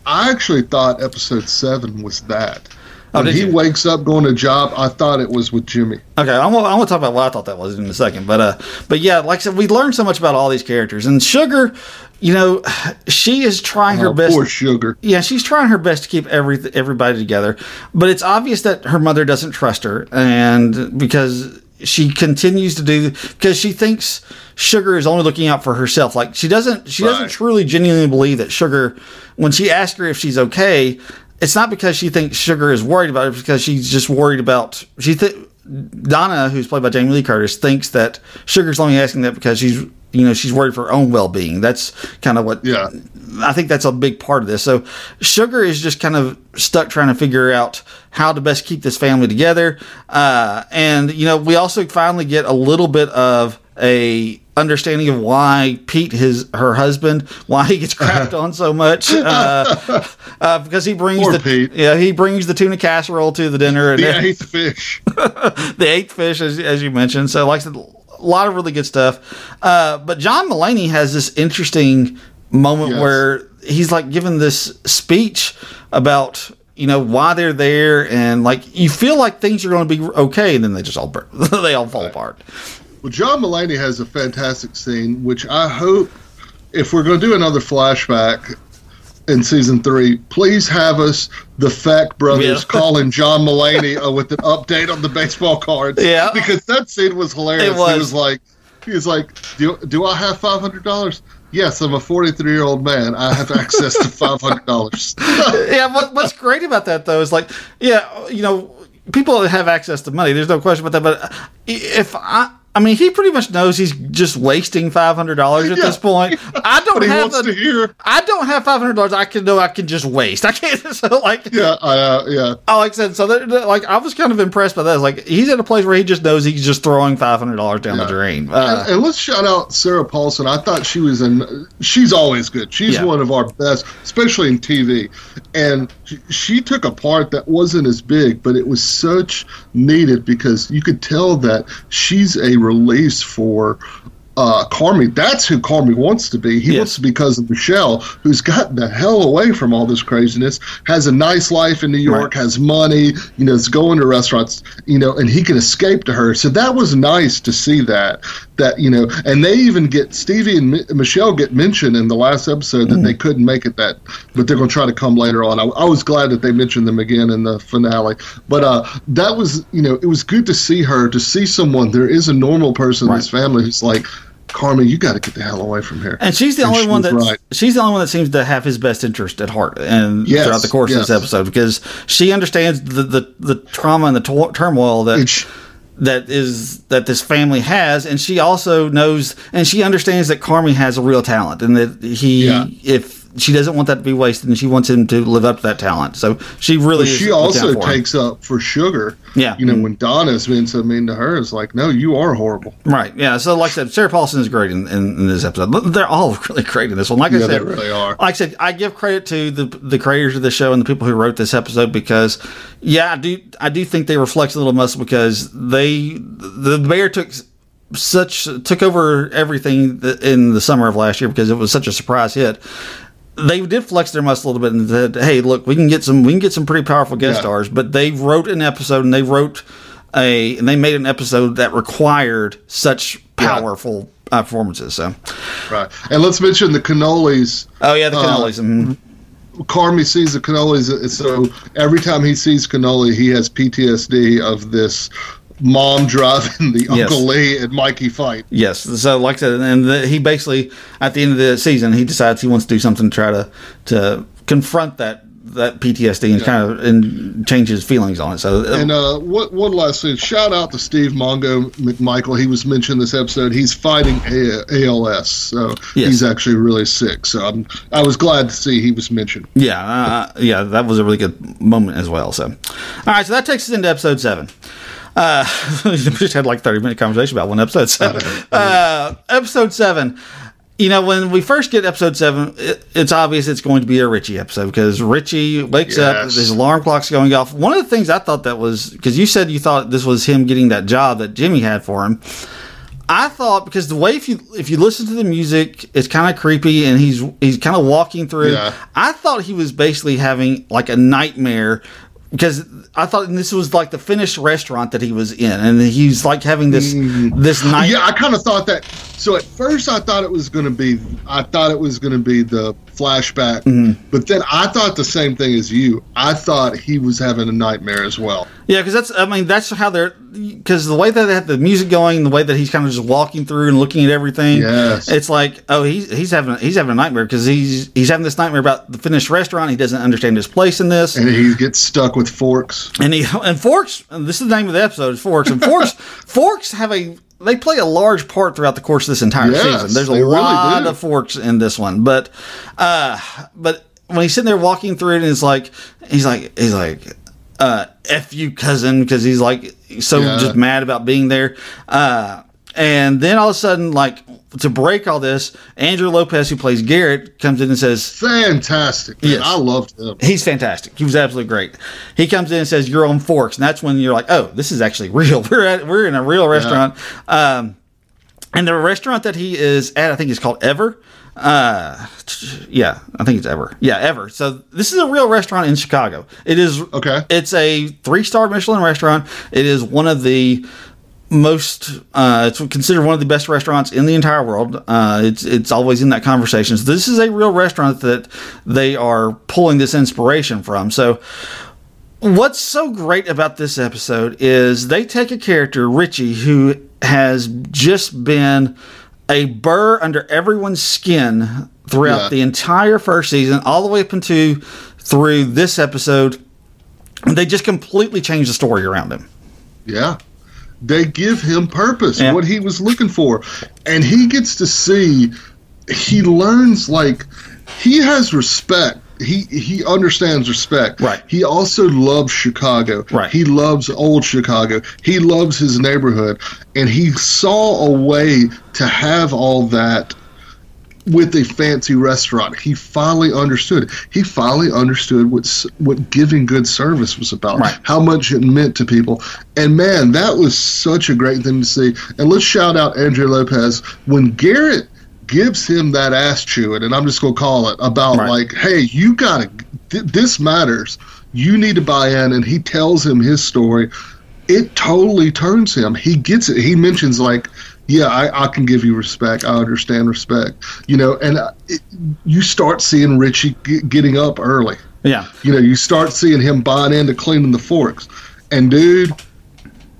I actually thought episode seven was that. Oh, When he you? wakes up going to a job, I thought it was with Jimmy. Okay, I'm, gonna- I'm to talk about what I thought that was in a second, but uh, but yeah, like I said, we learned so much about all these characters, and Sugar, you know, she is trying her Oh, best. Poor sugar. Yeah, she's trying her best to keep every everybody together, but it's obvious that her mother doesn't trust her, and because she continues to do because she thinks Sugar is only looking out for herself. Like she doesn't, she doesn't truly genuinely believe that Sugar, when she asks her if she's okay, it's not because she thinks Sugar is worried about it, it's because she's just worried about she th- Donna, who's played by Jamie Lee Curtis, thinks that Sugar's only asking that because she's you know she's worried for her own well being. That's kind of what Yeah. I think that's a big part of this. So Sugar is just kind of stuck trying to figure out how to best keep this family together. Uh, and you know, we also finally get a little bit of a understanding of why Pete, his her husband, why he gets crapped on so much. Uh, uh, because he brings Poor the Pete. yeah he brings the tuna casserole to the dinner and The eighth fish. the eighth fish, as, as you mentioned. So, like I said, a lot of really good stuff. Uh, but John Mulaney has this interesting moment Yes. where he's like giving this speech about you know why they're there, and like you feel like things are going to be okay, and then they just all burn, they all fall apart. Well, John Mulaney has a fantastic scene, which I hope, if we're going to do another flashback in season three, please have us the Fak brothers Yeah. calling John Mulaney uh, with an update on the baseball cards. Yeah. because that scene was hilarious. It was. He was like, he was like, do, do I have five hundred dollars? Yes, I'm a 43 year old man. I have access to five hundred dollars. yeah, what, what's great about that though is like, yeah, you know, people have access to money. There's no question about that. But if I, I mean, he pretty much knows he's just wasting five hundred dollars at Yeah. this point. I don't have the, to hear. I don't have five hundred dollars. I can know I can just waste. I can't. So like, Yeah, I, uh, yeah. oh, like I said, so that, that- like I was kind of impressed by that. Like he's at a place where he just knows he's just throwing five hundred dollars down the drain. Uh, and, and let's shout out Sarah Paulson. I thought she was in. She's always good. She's Yeah. one of our best, especially in TV. And she, took a part that wasn't as big, but it was such needed because you could tell that she's a release for. Uh, Carmy, that's who Carmy wants to be. He Yes. wants to be cousin Michelle, who's gotten the hell away from all this craziness, has a nice life in New York, Right. has money, you know, is going to restaurants, you know, and he can escape to her. So that was nice to see that. That you know, and they even get Stevie and Mi- Michelle get mentioned in the last episode that they couldn't make it that, but they're going to try to come later on. I, I was glad that they mentioned them again in the finale. But uh, that was you know, it was good to see her to see someone. There is a normal person in this family who's like. Carmen, you got to get the hell away from here. and she's the And only she one that right. she's the only one that seems to have his best interest at heart, and Yes, throughout the course of this episode, because she understands the the, the trauma and the tor- turmoil that she, that is that this family has and she also knows and she understands that Carmy has a real talent and that he Yeah. if she doesn't want that to be wasted and she wants him to live up to that talent so she really is she also for him. takes up for Sugar. Yeah. You know, when Donna's been so mean to her, it's like, no, you are horrible. right yeah so like I said Sarah Paulson is great in, in, in this episode they're all really great in this one like I Yeah, they said really are. like I said I give credit to the the creators of the show and the people who wrote this episode because yeah I do I do think they reflect a little muscle because they the bear took such took over everything in the summer of last year because it was such a surprise hit. They did flex their muscle a little bit and said, "Hey, look, we can get some we can get some pretty powerful guest Yeah. stars." But they wrote an episode and they wrote a and they made an episode that required such powerful uh, performances. So, Right. And let's mention the cannolis. oh yeah, the Uh, cannolis. mhm. Carmy sees the cannolis, so every time he sees cannoli, he has PTSD of this mom driving the Yes. Uncle Lee and Mikey fight. Yes. So, like I said, and the, he basically at the end of the season he decides he wants to do something to try to to confront that that PTSD and kind of and change his feelings on it. So, And uh, what, one last thing, shout out to Steve Mongo McMichael. He was mentioned this episode. He's fighting A- ALS, so Yes. he's actually really sick. So I'm, I was glad to see he was mentioned. Yeah, uh, yeah, that was a really good moment as well. So, all right, so that takes us into episode seven. Uh, we just had like thirty minute conversation about one episode seven. Uh, episode seven. You know, when we first get episode seven, it, it's obvious it's going to be a Richie episode because Richie wakes up, his alarm clock's going off. One of the things I thought that was because you said you thought this was him getting that job that Jimmy had for him. I thought because the way if you if you listen to the music, it's kind of creepy, and he's he's kind of walking through. Yeah. I thought he was basically having like a nightmare because I thought this was like the finished restaurant that he was in, and he's like having this mm. this night. Yeah, I kind of thought that. So at first, I thought it was going to be, I thought it was going to be the flashback, Mm-hmm. but then I thought the same thing as you. I thought he was having a nightmare as well. Yeah, because that's I mean that's how they're because the way that they have the music going, the way that he's kind of just walking through and looking at everything. Yes. it's like oh he's he's having he's having a nightmare because he's he's having this nightmare about the finished restaurant. He doesn't understand his place in this. And he gets stuck with forks. And he and Forks. And this is the name of the episode. Is Forks and Forks. Forks have a they play a large part throughout the course of this entire Yes, season. There's a really lot of Forks in this one, but uh, but when he's sitting there walking through it, and it's like he's like he's like uh, "f you, cousin," because he's like so Yeah. just mad about being there. Uh, and then all of a sudden, like to break all this, Andrew Lopez, who plays Garrett, comes in and says, Fantastic. Man. Yes. I loved him. He's fantastic. He was absolutely great. He comes in and says, "You're on Forks," and that's when you're like, "Oh, this is actually real. We're at we're in a real restaurant." Um, and the restaurant that he is at, I think, is called Ever. Uh, yeah, I think it's Ever. Yeah, Ever. So this is a real restaurant in Chicago. It is Okay. It's a three star Michelin restaurant. It is one of the most uh, it's considered one of the best restaurants in the entire world. Uh, it's it's always in that conversation. So this is a real restaurant that they are pulling this inspiration from. So what's so great about this episode is they take a character Richie who has just been a burr under everyone's skin throughout Yeah. the entire first season, all the way up into through this episode. They just completely change the story around him. Yeah. They give him purpose, Yeah. what he was looking for. And he gets to see, he learns like, he has respect. He he understands respect. Right. He also loves Chicago. Right. He loves old Chicago. He loves his neighborhood. And he saw a way to have all that with a fancy restaurant. He finally understood. He finally understood what what giving good service was about. Right. How much it meant to people. And man, that was such a great thing to see. And let's shout out Andrew Lopez when Garrett gives him that ass chewing, and I'm just gonna call it about Right. like, hey, you gotta. Th- this matters. You need to buy in, and he tells him his story. It totally turns him. He gets it. He mentions like, yeah, I, I can give you respect. I understand respect. You know, and uh, it, you start seeing Richie g- getting up early. Yeah. You know, you start seeing him buying into cleaning the forks. And dude,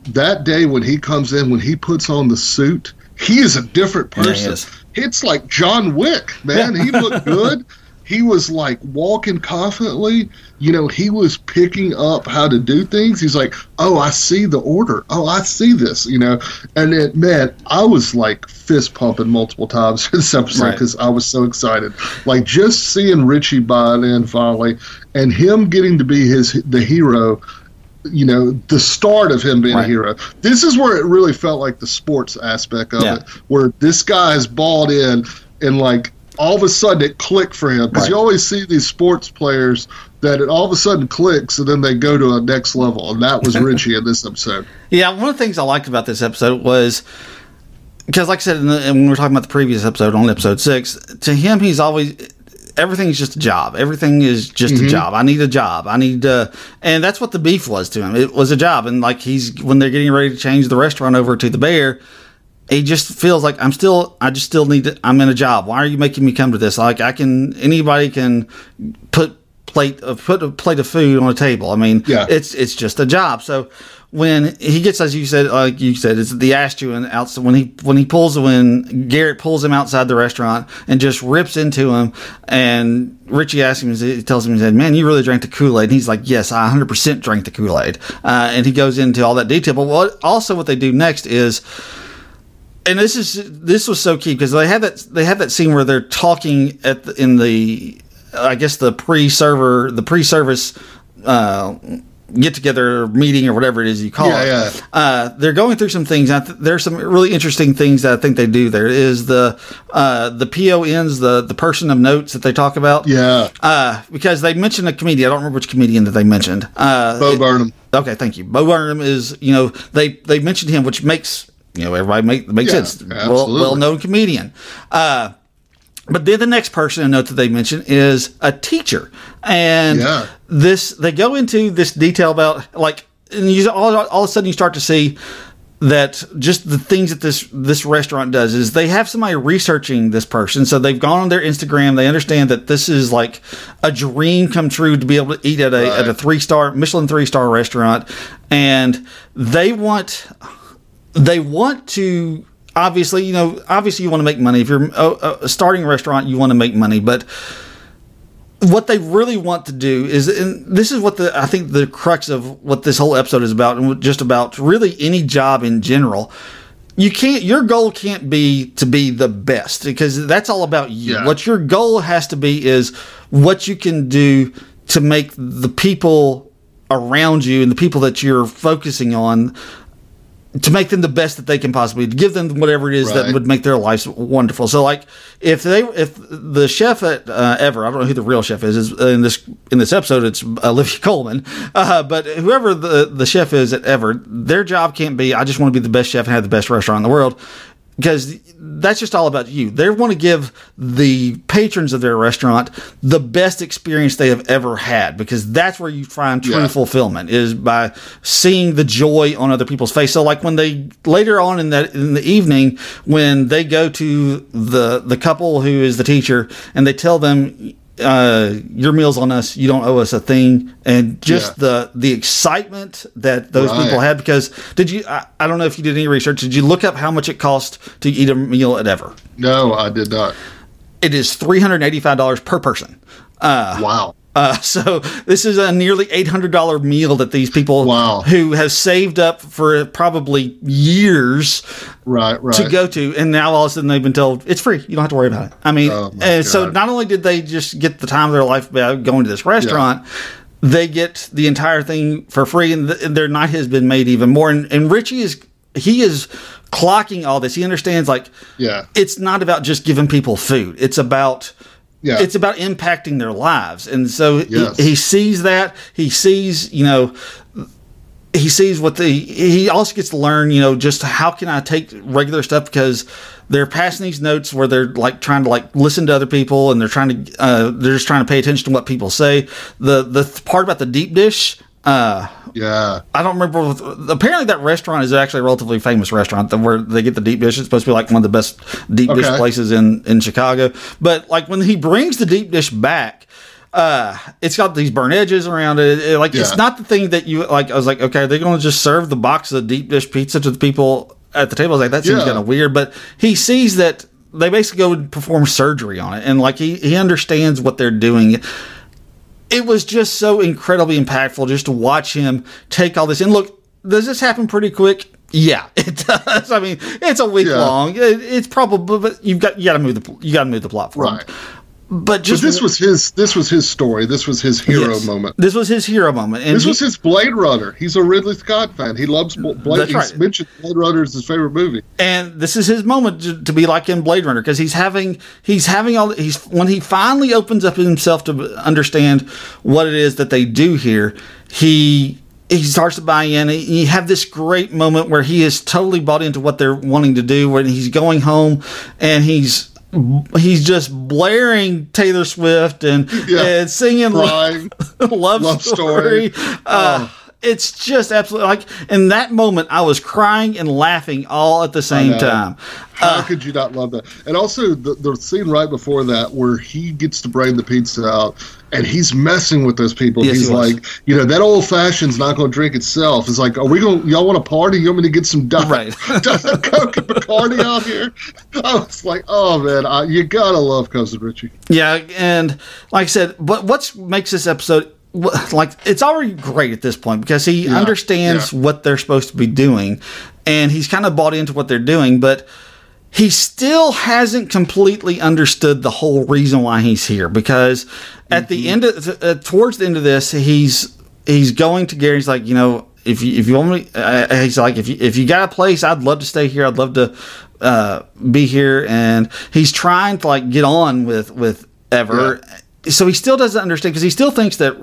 that day when he comes in, when he puts on the suit, he is a different Yeah, person. is. it's like John Wick, man. He looked good. he was like walking confidently. You know, he was picking up how to do things. He's like, "Oh, I see the order. Oh, I see this." You know, and it man, I was like fist pumping multiple times this episode Right. because I was so excited. Like just seeing Richie buy it in finally, and him getting to be his the hero. You know, the start of him being Right. a hero. This is where it really felt like the sports aspect of Yeah. it, where this guy is balled in and like all of a sudden it clicked for him because Right. you always see these sports players that it all of a sudden clicks and then they go to a next level and that was richie in this episode Yeah, one of the things I liked about this episode was because, like I said, in the, when we were talking about the previous episode on episode six, to him, he's always everything's just a job. Everything is just a job. I need a job. I need, uh, and that's what the beef was to him. It was a job, and like he's when they're getting ready to change the restaurant over to the Bear. He just feels like I'm still. I just still need to. I'm in a job. Why are you making me come to this? Like I can. Anybody can put plate of put a plate of food on a table. I mean, Yeah. it's it's just a job. So when he gets, as you said, like you said, it's the Ashtuan outside. When he when he pulls when Garrett pulls him outside the restaurant and just rips into him, and Richie asks him, he tells him, he said, "Man, you really drank the Kool Aid." And he's like, "Yes, I 100 percent drank the Kool Aid." Uh, and he goes into all that detail. But what also what they do next is and this is this was so key because they have that they have that scene where they're talking at the, in the I guess the pre-server the pre-service uh, get together meeting or whatever it is you call Yeah, it. yeah. Uh, they're going through some things. Th- there's some really interesting things that I think they do. There is the uh, the PONs, the the person of notes that they talk about. yeah Uh, because they mentioned a comedian. I don't remember which comedian that they mentioned. Uh, bo burnham Okay, thank you. Bo Burnham is, you know, they they mentioned him, which makes you know everybody make makes Yeah, sense. Well, well known comedian. Uh, but then the next person I note that they mention is a teacher, and Yeah. this they go into this detail about like, and you all, all of a sudden you start to see that just the things that this this restaurant does is they have somebody researching this person so they've gone on their instagram they understand that this is like a dream come true to be able to eat at a at a three star michelin three star restaurant and they want they want to obviously you know obviously you want to make money. If you're a, a starting a restaurant you want to make money. But what they really want to do is and this is what the i think the crux of what this whole episode is about and just about really any job in general. You can't your goal can't be to be the best because that's all about you. Yeah. what your goal has to be is what you can do to make the people around you and the people that you're focusing on to make them the best that they can possibly to give them whatever it is that would make their lives wonderful. So like if they if the chef at uh, Ever, I don't know who the real chef is, is in this in this episode it's Olivia Colman, uh, but whoever the the chef is at Ever, their job can't be I just want to be the best chef and have the best restaurant in the world. Because that's just all about you. They want to give the patrons of their restaurant the best experience they have ever had because that's where you find true Yeah. fulfillment is by seeing the joy on other people's face. So like when they later on in that in the evening when they go to the the couple who is the teacher and they tell them uh, your meals on us. You don't owe us a thing, and just Yeah. the the excitement that those Right. people had. Because did you? I, I don't know if you did any research. Did you look up how much it cost to eat a meal at Ever? no i did not It is three hundred eighty five dollars per person. Uh, wow uh, so this is a nearly eight hundred dollar meal that these people Wow. who has saved up for probably years right right to go to, and now all of a sudden they've been told it's free. You don't have to worry about it. I mean, Oh, so not only did they just get the time of their life by going to this restaurant, they get the entire thing for free, and, th- and their night has been made even more. And, and Richie is he is clocking all this. He understands like Yeah. it's not about just giving people food. It's about Yeah. it's about impacting their lives. And so Yes. he, he sees that. He sees, you know, he sees what the he also gets to learn you know just how can i take regular stuff because they're passing these notes where they're like trying to like listen to other people and they're trying to uh, they're just trying to pay attention to what people say the the th- part about the deep dish uh yeah I don't remember. Apparently, that restaurant is actually a relatively famous restaurant where they get the deep dish. It's supposed to be like one of the best deep dish places in in Chicago. But like when he brings the deep dish back, uh, it's got these burnt edges around it. It- like it's not the thing that you like. I was like, okay, they're going to just serve the box of deep dish pizza to the people at the table. I was like, that seems Yeah. kind of weird. But he sees that they basically go and perform surgery on it, and like he he understands what they're doing. It was just so incredibly impactful just to watch him take all this. And look, does this happen pretty quick? Yeah, it does. I mean, it's a week Yeah. long. It, it's probably, but you've got you got to move the you got to move the plot forward. Right. But But just this was his. This was his story. This was his hero yes. moment. This was his hero moment, and This he- was his Blade Runner. He's a Ridley Scott fan. He loves Blade. That's He's right. mentioned Blade Runner as his favorite movie. and this is his moment to, to be like in Blade Runner because he's having he's having all he's when he finally opens up himself to understand what it is that they do here. He he starts to buy in. He- You have this great moment where he is totally bought into what they're wanting to do. When he's going home and he's he's just blaring Taylor Swift and, Yeah. and singing Crying. love, Love story. story. Oh. Uh, It's just absolutely like in that moment I was crying and laughing all at the same time. How could you not love that? And also the, the scene right before that where he gets to bring the pizza out and he's messing with those people. Yes, he's he like, you know, that old fashioned's not going to drink itself. It's like, are we going? to Y'all want to party? You want me to get some Diet, Right. Diet Coke and Bacardi out here? I was like, oh man, I, you gotta love cousin Richie. Yeah, and like I said, but what makes this episode like it's already great at this point because he Yeah, understands yeah. what they're supposed to be doing, and he's kind of bought into what they're doing, but he still hasn't completely understood the whole reason why he's here because at the end of uh, towards the end of this he's he's going to Gary he's like you know if you if you want me uh, he's like if you if you got a place I'd love to stay here. I'd love to uh, be here. And he's trying to like get on with with Ever so he still doesn't understand because he still thinks that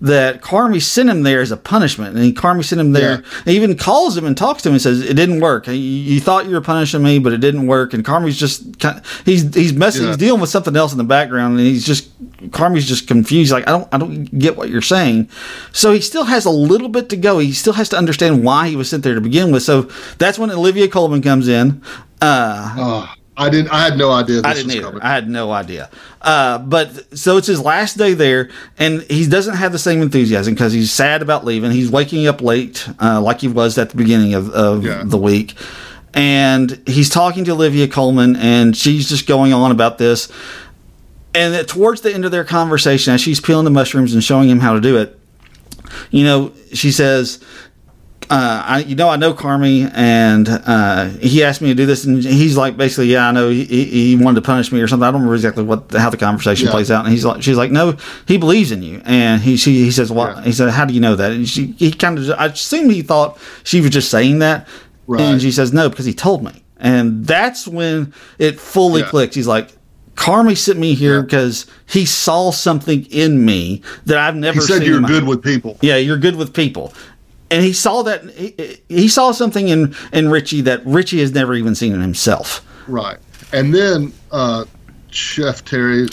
that Carmy sent him there as a punishment, and he, Carmy sent him there. Yeah. He even calls him and talks to him and says it didn't work. You, you thought you were punishing me, but it didn't work. And Carmy's just kind he's he's messing. Yeah. He's dealing with something else in the background, and he's just Carmy's just confused. Like I don't I don't get what you're saying. So he still has a little bit to go. He still has to understand why he was sent there to begin with. So that's when Olivia Colman comes in. Uh, Oh, I didn't. I had no idea this I didn't was either. coming. I had no idea. Uh, but so it's his last day there, and he doesn't have the same enthusiasm because he's sad about leaving. He's waking up late, uh, like he was at the beginning of, of Yeah. the week. And he's talking to Olivia Colman, and she's just going on about this. And towards the end of their conversation, as she's peeling the mushrooms and showing him how to do it, you know, she says, uh, I, you know, I know Carmy, and uh, he asked me to do this, and he's like, basically, yeah, I know he, he wanted to punish me or something. I don't remember exactly what how the conversation Yeah. plays out. And he's like, she's like, no, he believes in you, and he she he says, well, Yeah. he said, how do you know that? And she he kind of, I assume he thought she was just saying that, Right. and she says, no, because he told me, and that's when it fully Yeah. clicked. He's like. Carmy sent me here Yeah. because he saw something in me that I've never He said seen. you're good with people. yeah, you're good with people. And he saw that he, he saw something in in Richie that Richie has never even seen in himself. Right. And then uh, Chef Terry,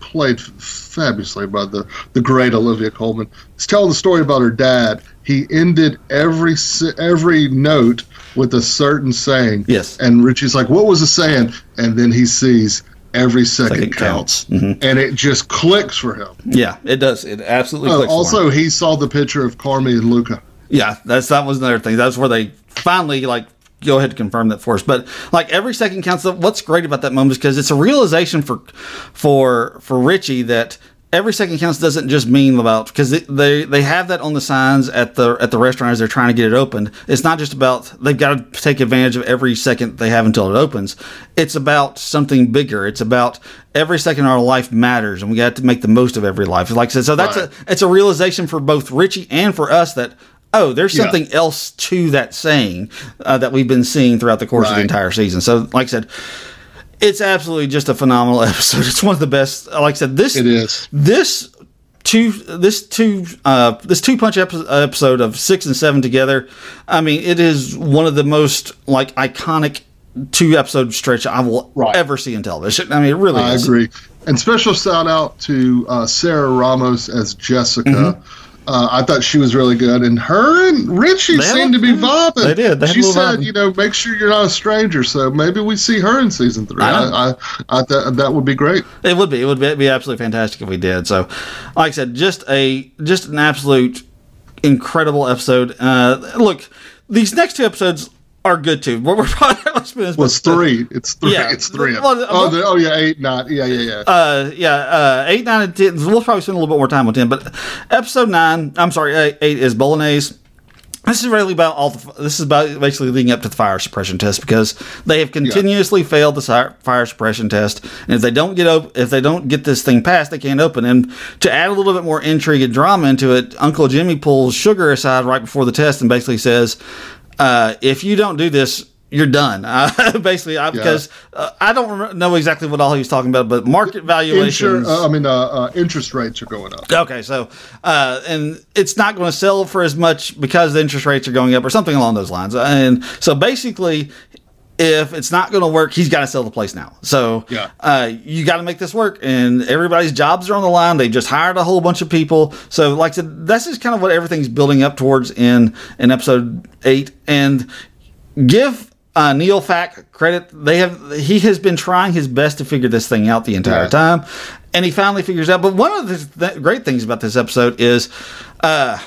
played f- fabulously by the, the great Olivia Colman, is telling the story about her dad. He ended every every note with a certain saying. Yes. And Richie's like, "What was the saying?" And then he sees every second, Second counts, counts. Mhm. and it just clicks for him. Yeah, it does. It absolutely. Uh, clicks for him. also, he saw the picture of Carmy and Luca. Yeah, that's that was another thing. That's where they finally like go ahead and confirm that for us. But like every second counts. What's great about that moment is because it's a realization for for for Richie that every second counts doesn't just mean about because they they have that on the signs at the at the restaurant as they're trying to get it opened. It's not just about they've got to take advantage of every second they have until it opens. It's about something bigger. It's about every second of our life matters, and we got to make the most of every life. Like I said, so that's Right. a it's a realization for both Richie and for us that oh, there's Yeah. something else to that saying uh, that we've been seeing throughout the course of the entire season. So, like I said, it's absolutely just a phenomenal episode. It's one of the best. Like I said, this It is. this two this two uh this two punch epi- episode of six and seven together. I mean, it is one of the most like iconic two episode stretch I will Right. ever see in television. I mean, it really I is. agree. And special shout out to uh, Sarah Ramos as Jessica. Mm-hmm. Uh, I thought she was really good, and her and Richie They seemed to be vibing. They did. They she said, vibing. "You know, make sure you're not a stranger." So maybe we see her in season three. I I. I, I, thought that would be great. It would be. It would be, be absolutely fantastic if we did. So, like I said, just a just an absolute incredible episode. Uh, look, these next two episodes are good too. We're, we're probably Well, it's three. It's three. Yeah. It's three. Well, oh, the, oh, yeah, eight, nine. Yeah, yeah, yeah. uh yeah uh eight nine and ten we'll probably spend a little bit more time with ten but episode nine i'm sorry eight, eight is bolognese this is really about all the this is about basically leading up to the fire suppression test because they have continuously failed the fire suppression test and if they don't get op- if they don't get this thing passed they can't open and to add a little bit more intrigue and drama into it uncle jimmy pulls sugar aside right before the test and basically says uh, if you don't do this you're done. Uh, basically, I, because uh, I don't know exactly what all he was talking about, but market valuations. Insur- uh, I mean, uh, uh, interest rates are going up. Okay, so uh, and it's not going to sell for as much because the interest rates are going up or something along those lines. And so basically, if it's not going to work, he's got to sell the place now. So Yeah. uh, you got to make this work, and everybody's jobs are on the line. They've just hired a whole bunch of people. So like I said, that's just kind of what everything's building up towards in in episode eight. And give uh, Neil Fak credit. They have he has been trying his best to figure this thing out the entire Yeah. time, and he finally figures out. But one of the th- great things about this episode is, uh,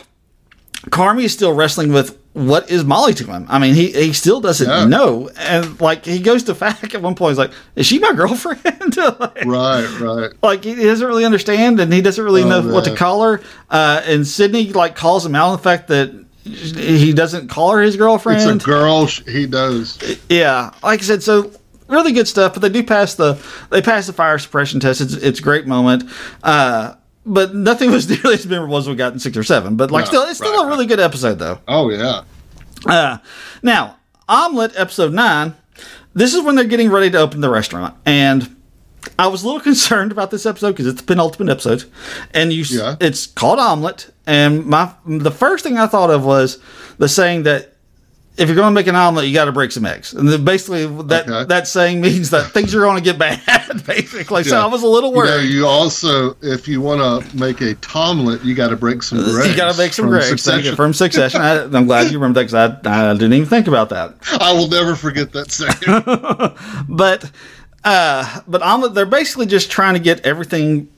Carmy is still wrestling with what is Molly to him. I mean, he he still doesn't Yeah. know, and like he goes to Fak at one point. He's like, "Is she my girlfriend?" like, Right, right. like he doesn't really understand, and he doesn't really Oh, know what to call her. Uh, and Sydney like calls him out on the fact that he doesn't call her his girlfriend. It's a girl. He does. Yeah, like I said, so really good stuff. But they do pass the they pass the fire suppression test. It's it's a great moment. Uh, but nothing was nearly as memorable as we got in six or seven. But like, No, still, it's still right, a really good episode though. Oh yeah. Uh, now, Omelet episode nine. This is when they're getting ready to open the restaurant, and I was a little concerned about this episode because it's the penultimate episode, and you, Yeah. it's called Omelet. And my the first thing I thought of was the saying that if you're going to make an omelet, you got to break some eggs, and then basically that Okay. that saying means that things are going to get bad. Basically, so I was a little You know, worried. you also, if you want to make a tomlet, you got to break some Gregs. you got to make some from Gregs Thank you. Succession. from Succession. I, I'm glad you remember that because I, I didn't even think about that. I will never forget that saying. but uh but omelet they're basically just trying to get everything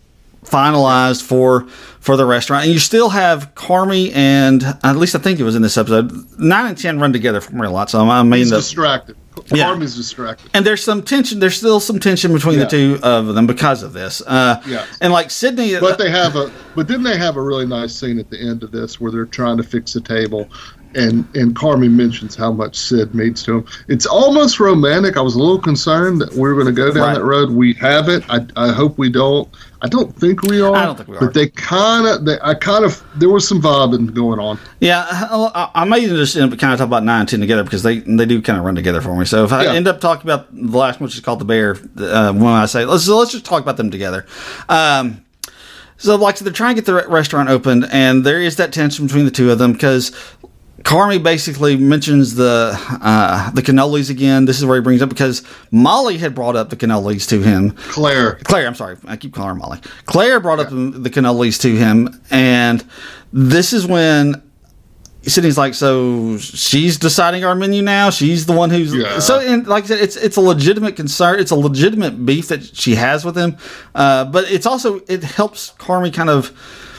finalized for for the restaurant and you still have Carmy and at least I think it was in this episode nine and ten run together for me a lot so I mean the, distracted. Yeah. Army's distracted. and there's some tension there's still some tension between Yeah. the two of them because of this uh Yeah. and like Sydney But they have a. But didn't they have a really nice scene at the end of this where they're trying to fix a table, and and Carmy mentions how much Sid means to him. It's almost romantic. I was a little concerned that we were going to go down Right. that road. We haven't. I I hope we don't. I don't think we are. I don't think we are. But they kind of. They I kind of. There was some vibing going on. Yeah, I, I may just end up kind of talk about nine and ten together because they they do kind of run together for me. So if I Yeah. end up talking about the last one, which is called the bear, uh, when I say let's let's just talk about them together. Um, so like so they're trying to get the restaurant opened, and there is that tension between the two of them because. Carmy basically mentions the uh, the cannolis again. This is where he brings up because Molly had brought up the cannolis to him, Claire. Claire, I'm sorry, I keep calling her Molly. Claire brought up the cannolis to him, and this is when Sydney's like, so she's deciding our menu now. She's the one who's Yeah. so. And like I said, it's it's a legitimate concern. It's a legitimate beef that she has with him, uh, but it's also it helps Carmy kind of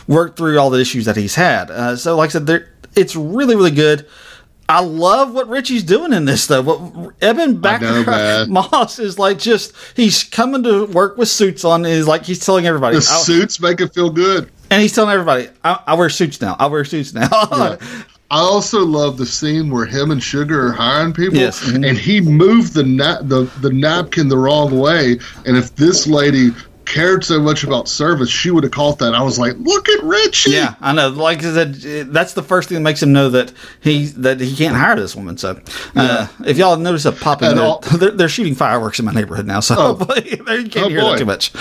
work through all the issues that he's had. Uh, so like I said, there it's really really good. I love what Richie's doing in this though. What know, Backer. Moss is like just he's coming to work with suits on. He's like he's telling everybody, The suits make it feel good. and he's telling everybody, I, I wear suits now. I wear suits now. Yeah. I also love the scene where him and Sugar are hiring people, Yes. Mhm. and he moved the, na- the the napkin the wrong way. And if this lady cared so much about service, she would have caught that. I was like, "Look at Richie!" Yeah, I know. Like I said, that's the first thing that makes him know that he that he can't hire this woman. So, uh, if y'all notice a popping, they're, they're, they're shooting fireworks in my neighborhood now. So Oh. you can't Oh, hear that too much.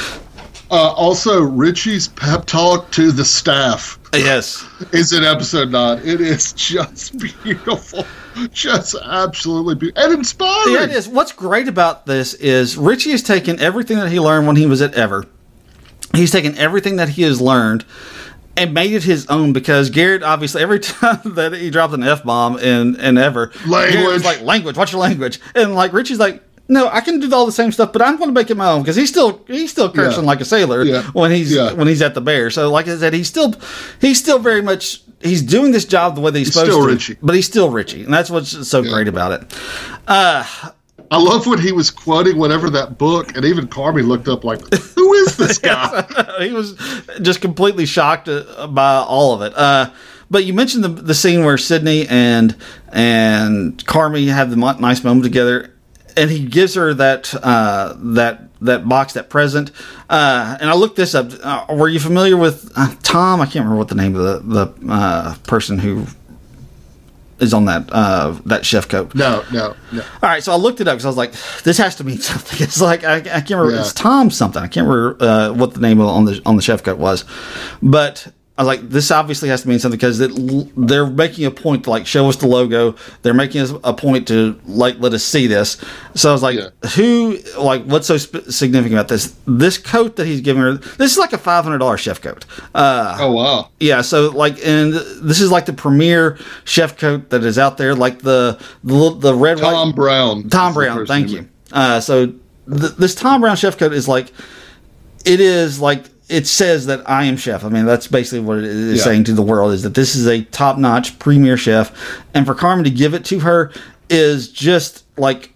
Uh, also, Richie's pep talk to the staff Yes, is an episode nine. It is just beautiful, just absolutely beautiful and inspiring. yeah, it is. What's great about this is Richie has taken everything that he learned when he was at Ever. He's taken everything that he has learned and made it his own because Garrett obviously every time that he dropped an F bomb in, in Ever Garrett was Language. like language, what's your language? And like Richie's like no, I can do all the same stuff, but I'm going to make it my own because he's still he's still cursing Yeah. like a sailor Yeah. when he's Yeah. when he's at the bear. So like I said, he's still he's still very much he's doing this job the way that he's, He's supposed still to, Richie. but he's still Richie, and that's what's so great about it. I love when he was quoting whatever that book, and even Carmy looked up like, "Who is this guy?" he was just completely shocked uh, by all of it. Uh, but you mentioned the, the scene where Sydney and and Carmy have the nice moment together, and he gives her that uh, that that box, that present. Uh, and I looked this up. Uh, were you familiar with uh, Tom? I can't remember what the name of the the uh, person who is on that uh, that chef coat. No, no, no. All right, so I looked it up because I was like, "This has to mean something." It's like I, I can't remember. Yeah. It's Tom something. I can't remember uh, what the name of, on the on the chef coat was, but I was like, "This obviously has to mean something because they're making a point to like show us the logo. They're making us a point to like let us see this." So I was like, Yeah. "Who? Like, what's so sp- significant about this? This coat that he's giving her. This is like a five hundred dollar chef coat." Uh, Oh wow. yeah, so like, and this is like the premier chef coat that is out there, like the the, the red Tom white Brown. Thom Browne. Thank you. Uh, so th- this Thom Browne chef coat is like, it is like it says that I am chef. I mean, that's basically what it is Yeah. saying to the world is that this is a top notch premier chef, and for Carmen to give it to her is just like.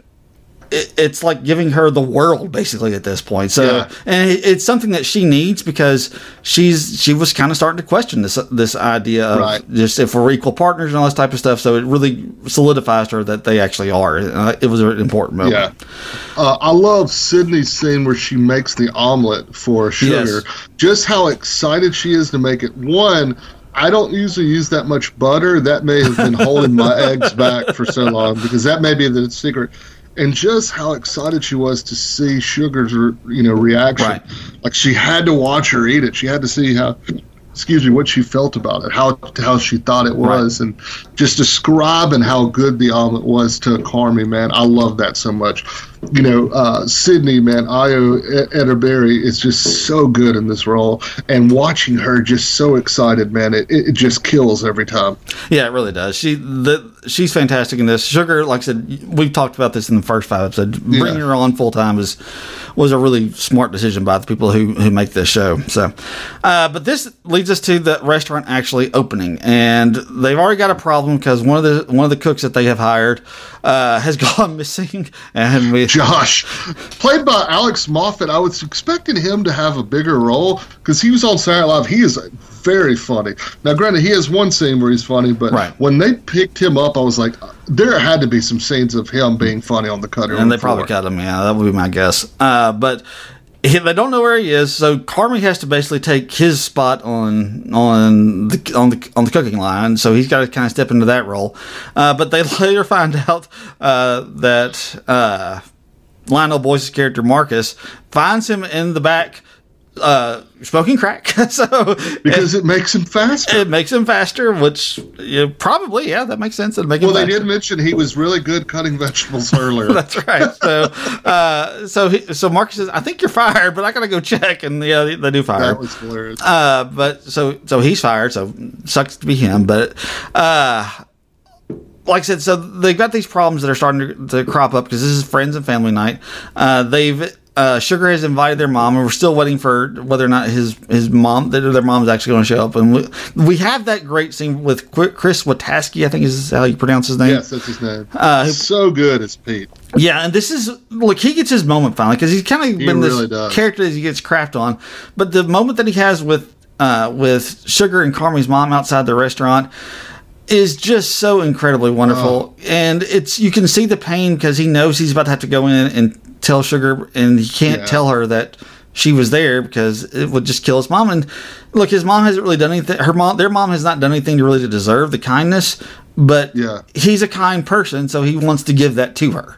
It- It's like giving her the world basically at this point. So, Yeah. and it- it's something that she needs because she's she was kind of starting to question this this idea of Right. just if we're equal partners and all this type of stuff. So it really solidifies her that they actually are. Uh, it was an important moment. Yeah. Uh, I love Sydney's scene where she makes the omelet for sugar. Yes. Just how excited she is to make it. One, I don't usually use that much butter. That may have been holding my eggs back for so long because that may be the secret. And just how excited she was to see Sugar's, you know, reaction. Right. Like she had to watch her eat it. She had to see how, excuse me, what she felt about it, how how she thought it was, and just describing how good the omelet was to Carmy. Man, I love that so much. You know, uh, Sydney, man, Ayo Edebiri is just so good in this role, and watching her just so excited, man, it, it just kills every time. Yeah, it really does. She the she's fantastic in this. Sugar, like I said, we've talked about this in the first five episodes. Bringing her on full time was was a really smart decision by the people who who make this show. So, uh, but this leads us to the restaurant actually opening, and they've already got a problem because one of the one of the cooks that they have hired uh, has gone missing, and we Josh, played by Alex Moffat, I was expecting him to have a bigger role because he was on Saturday Night Live. He is very funny. Now, granted, he has one scene where he's funny, but Right. when they picked him up, I was like, there had to be some scenes of him being funny on the cutting room and they floor. probably cut him. Yeah, that would be my guess. Uh, but he, they don't know where he is, so Carmy has to basically take his spot on on the on the on the cooking line. So he's got to kind of step into that role. Uh, but they later find out uh, that uh, Lionel Boyce's character Marcus finds him in the back. Uh, smoking crack, so because it makes him faster. it makes him faster, which yeah, probably yeah, that makes sense. It'd make well, they faster. did mention he was really good cutting vegetables earlier. That's right. So, uh, so he, so Marcus says, "I think you're fired, but I gotta go check." And yeah, they, they do fire. that was hilarious. Uh, but so so he's fired. So sucks to be him. But uh, like I said, so they've got these problems that are starting to, to crop up because this is friends and family night. Uh, they've uh, Sugar has invited their mom, and we're still waiting for whether or not his his mom, that their mom's actually going to show up. And we, we have that great scene with Chris Witaske, I think is how you pronounce his name. yes, that's his name. Uh, so good as Pete. Yeah, and this is look, he gets his moment finally because he's kind of been really this does. character that he gets craft on. But the moment that he has with uh, with Sugar and Carmy's mom outside the restaurant is just so incredibly wonderful, oh. and it's you can see the pain because he knows he's about to have to go in and tell Sugar, and he can't Yeah. tell her that she was there because it would just kill his mom. And look, his mom hasn't really done anything. Her mom, their mom, has not done anything to really to deserve the kindness. But Yeah. he's a kind person, so he wants to give that to her.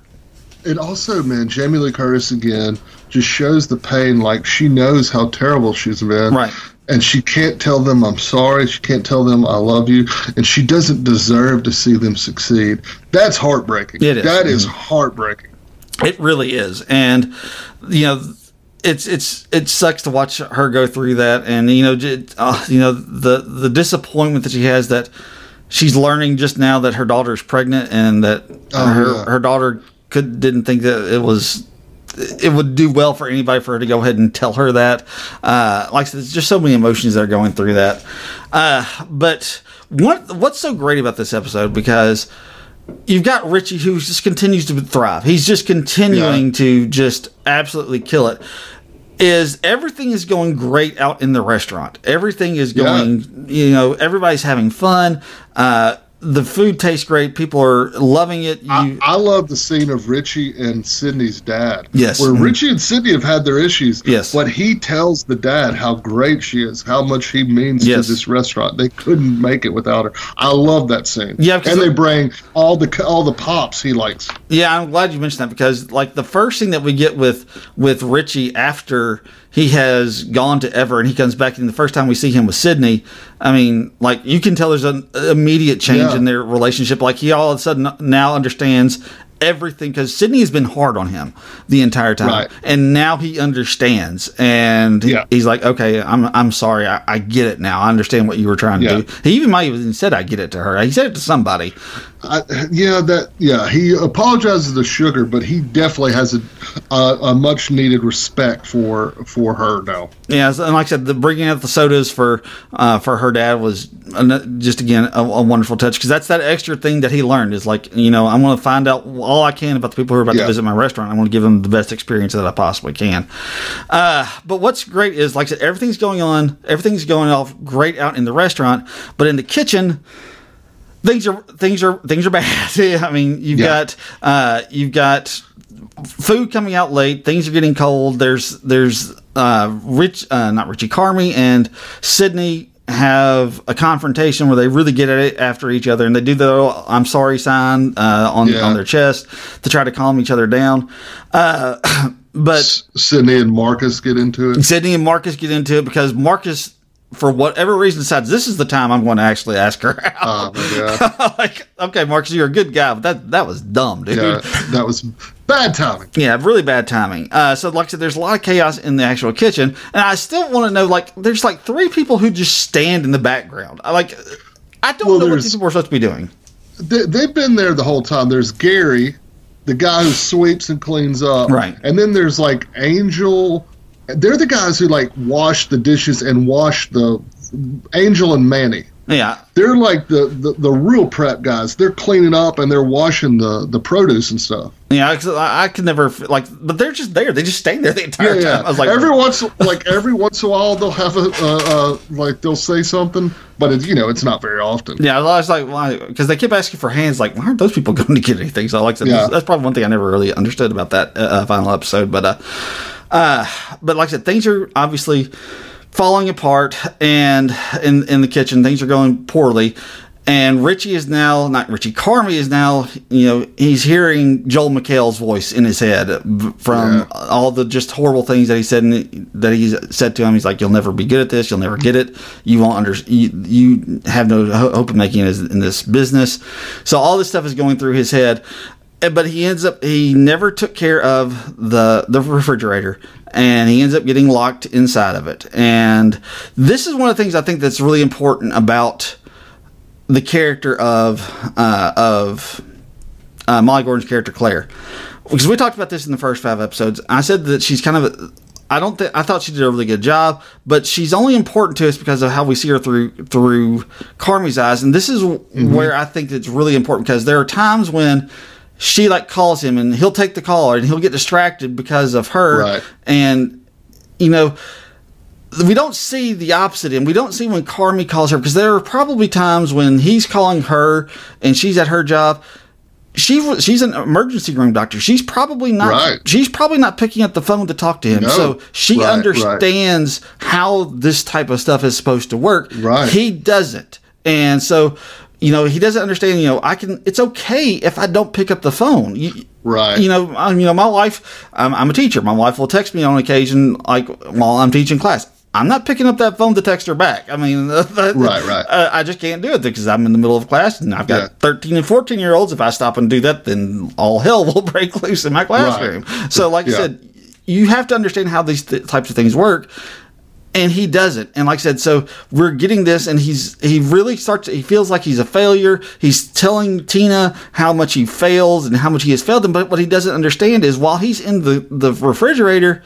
And also, man, Jamie Lee Curtis again just shows the pain. Like she knows how terrible she's been, Right. And she can't tell them I'm sorry. She can't tell them I love you, and she doesn't deserve to see them succeed. That's heartbreaking. It is. That is Mhm. heartbreaking. It really is, and you know, it's it's it sucks to watch her go through that, and you know, j- uh, you know the the disappointment that she has that she's learning just now that her daughter is pregnant, and that Oh, her yeah. her daughter could didn't think that it was it would do well for anybody for her to go ahead and tell her that. Uh, like I said, there's just so many emotions that are going through that. Uh, but what what's so great about this episode because you've got Richie who just continues to thrive. He's just continuing Yeah. to just absolutely kill it. Is everything is going great out in the restaurant? Everything is Yeah. going, you know, everybody's having fun. Uh, the food tastes great. People are loving it. You, I, I love the scene of Richie and Sydney's dad. Yes. Where Mhm. Richie and Sydney have had their issues. Yes. But he tells the dad how great she is, how much he means Yes. to this restaurant. They couldn't make it without her. I love that scene. Yeah, And they bring all the all the pops he likes. Yeah, I'm glad you mentioned that because like the first thing that we get with with Richie after he has gone to Ever and he comes back and the first time we see him with Sydney, I mean, like you can tell there's an immediate change Yeah. in their relationship. Like he all of a sudden now understands everything because Sydney has been hard on him the entire time, Right. and now he understands, and he- Yeah. he's like, okay, I'm I'm sorry, I, I get it now. I understand what you were trying to Yeah. do. He even might have even said, I get it to her. He said it to somebody. I, yeah, that yeah. He apologizes to Sugar, but he definitely has a a, a much needed respect for for her now. Yeah, and like I said, the bringing out the sodas for uh, for her dad was just again a, a wonderful touch because that's that extra thing that he learned is like you know I'm going to find out all I can about the people who are about Yeah. to visit my restaurant. I want to give them the best experience that I possibly can. Uh, but what's great is like I said, everything's going on, everything's going off great out in the restaurant, but in the kitchen things are things are things are bad. I mean, you've Yeah. got uh, you've got food coming out late. Things are getting cold. There's there's uh, Rich, uh, not Richie Carmy and Sydney have a confrontation where they really get at it after each other, and they do the oh, "I'm sorry" sign uh, on Yeah. on their chest to try to calm each other down. Uh, but S- Sydney and Marcus get into it. Sydney and Marcus get into it because Marcus. For whatever reason, decides this is the time I'm going to actually ask her out. Oh my god! like, okay, Marcus, you're a good guy, but that that was dumb, dude. Yeah, that was bad timing. Yeah, really bad timing. Uh, so, like I said, there's a lot of chaos in the actual kitchen, and I still want to know, like, there's like three people who just stand in the background. I like, I don't Well, know what these people are supposed to be doing. They, they've been there the whole time. There's Gary, the guy who sweeps and cleans up, Right. And then there's like Angel. They're the guys who like wash the dishes and wash the Angel and Manny. Yeah, They're like the, the, the real prep guys. They're cleaning up and they're washing the, the produce and stuff. Yeah, I, I could never like, but they're just there. They just stay there the entire Yeah, yeah. time. I was like, every once like every once in a while they'll have a uh, uh, like they'll say something, but it's you know it's not very often. Yeah, I was like, why? Because they kept asking for hands. Like, why aren't those people going to get anything? So, like, I said, Yeah. that's probably one thing I never really understood about that uh, uh, final episode. But, uh, uh, but like I said, things are obviously falling apart, and in in the kitchen, things are going poorly. And Richie is now not Richie Carmy is now you know he's hearing Joel McHale's voice in his head from Yeah. all the just horrible things that he said and that he's said to him. He's like, "You'll never be good at this. You'll never get it. You won't under. You, you have no hope of making it in this business." So all this stuff is going through his head, but he ends up he never took care of the the refrigerator, and he ends up getting locked inside of it. And this is one of the things I think that's really important about the character of uh, of uh, Molly Gordon's character Claire, because we talked about this in the first five episodes. I said that she's kind of I don't think I thought she did a really good job, but she's only important to us because of how we see her through through Carmy's eyes, and this is where I think it's really important because there are times when she like calls him and he'll take the call and he'll get distracted because of her, Right. and you know we don't see the opposite and we don't see when Carmy calls her because there are probably times when he's calling her and she's at her job. She she's an emergency room doctor. She's probably not. Right. She's probably not picking up the phone to talk to him. No. So she Right, right. understands how this type of stuff is supposed to work. Right. He doesn't, and so you know he doesn't understand. You know, I can. It's okay if I don't pick up the phone. You, Right. You know, I, you know, my wife. I'm, I'm a teacher. My wife will text me on occasion, like while I'm teaching class. I'm not picking up that phone to text her back. I mean, Right, right. Uh, I just can't do it because I'm in the middle of class and I've got Yeah. 13 and 14 year olds. If I stop and do that, then all hell will break loose in my classroom. So, like I said, you have to understand how these th- types of things work. And he doesn't. And like I said, so we're getting this, and he's he really starts. He feels like he's a failure. He's telling Tina how much he fails and how much he has failed them. But what he doesn't understand is while he's in the the refrigerator,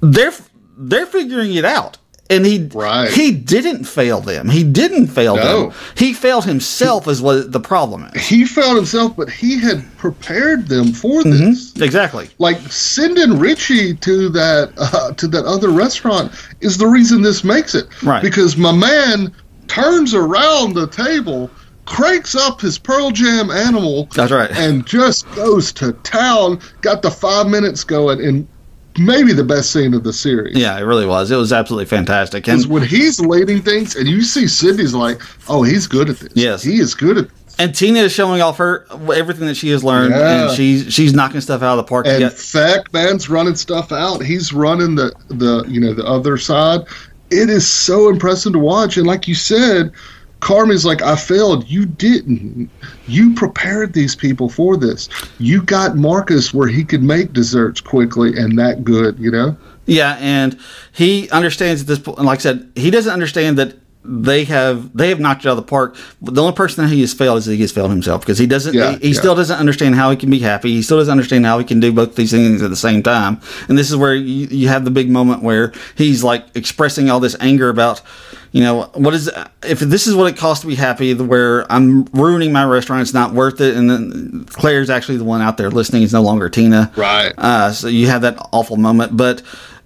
they're they're figuring it out. And he Right. he didn't fail them. He didn't fail No. them. He failed himself. Is what the problem is. He failed himself, but he had prepared them for this. Exactly. Like sending Richie to that uh, to that other restaurant is the reason this makes it. Right. Because my man turns around the table, cranks up his Pearl Jam animal. That's right. And just goes to town. Got the five minutes going, and maybe the best scene of the series. Yeah, it really was. It was absolutely fantastic. And when he's leading things, and you see Sydney's like, "Oh, he's good at this. Yes. he is good at." This. and Tina is showing off her everything that she has learned, Yeah. and she's she's knocking stuff out of the park. And. Fak man's running stuff out. He's running the the you know the other side. It is so impressive to watch. And like you said, Carmen's like, I failed. You didn't. You prepared these people for this. You got Marcus where he could make desserts quickly and that good. You know. Yeah, and he understands at this point. Like I said, he doesn't understand that they have they have knocked it out of the park. The only person that he has failed is that he has failed himself because he doesn't. Yeah, he, he yeah. still doesn't understand how he can be happy. He still doesn't understand how he can do both these things at the same time. And this is where you, you have the big moment where he's like expressing all this anger about. You know what is if this is what it costs to be happy? Where I'm ruining my restaurant, it's not worth it. And then Claire's actually the one out there listening. It's no longer Tina, Right. uh, so you have that awful moment, but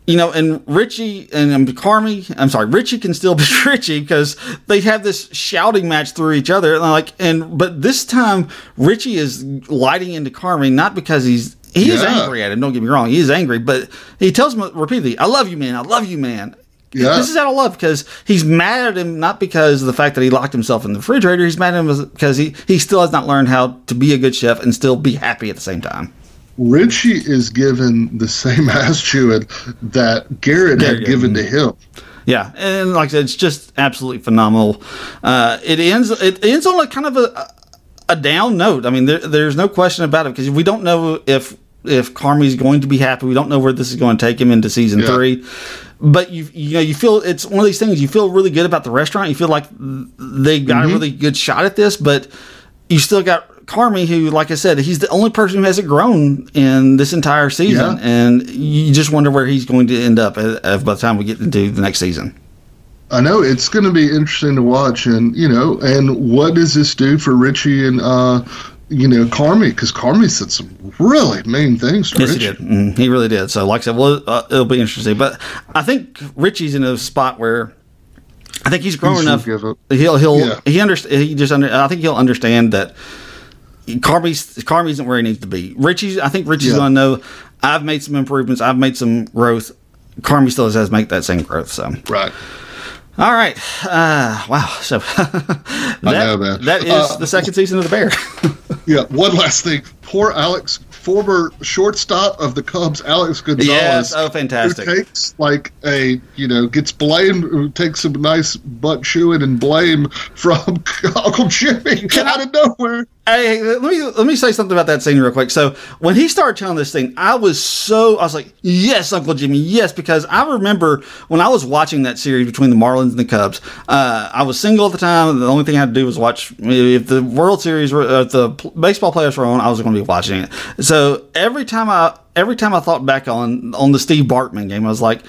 you know, and Richie and um, Carmy, I'm sorry, Richie can still be Richie because they have this shouting match through each other. And like, and but this time Richie is lighting into Carmy not because he's he is angry at him. Don't get me wrong, he is angry, but he tells him repeatedly, "I love you, man. I love you, man." Yeah. This is out of love because he's mad at him not because of the fact that he locked himself in the refrigerator. He's mad at him because he, he still has not learned how to be a good chef and still be happy at the same time. Richie is given the same ass chewing that Garrett had Garrett, given to him. Yeah, and like I said, it's just absolutely phenomenal. Uh, it ends. It ends on a kind of a a down note. I mean, there, there's no question about it because we don't know if if Carmy's going to be happy. We don't know where this is going to take him into season Yeah. three. But you you know you feel it's one of these things. You feel really good about the restaurant. You feel like they got a really good shot at this, but you still got Carmy, who, like I said, he's the only person who hasn't grown in this entire season, Yeah. and you just wonder where he's going to end up uh, uh, by the time we get into the next season. I know it's going to be interesting to watch, and you know, and what does this do for Richie and uh, you know, Carmy? Because Carmy said some really mean things to Yes, Richie. he did. Mm, he really did. So, like I said, well, uh, it'll be interesting. But I think Richie's in a spot where I think he's grown He's enough. He'll he'll Yeah. he understand. He just under. I think he'll understand that Carmy's Carmy isn't where he needs to be. Richie's. I think Richie's Yeah. going to know. I've made some improvements. I've made some growth. Carmy still has to make that same growth. So, Right. All right. Uh, wow. So that, know, that is Uh, the second season of the Bear. Yeah. One last thing. Poor Alex, former shortstop of the Cubs, Alex Gonzalez. Yes. Oh, fantastic. Takes like a you know gets blamed, takes some nice butt chewing and blame from Uncle Jimmy out of nowhere. Hey, let me let me say something about that scene real quick. So when he started telling this thing, I was so I was like, "Yes, Uncle Jimmy, yes," because I remember when I was watching that series between the Marlins and the Cubs. Uh, I was single at the time. The only thing I had to do was watch. If the World Series, were, if the baseball players were on, I was going to be watching it. So every time I every time I thought back on on the Steve Bartman game, I was like.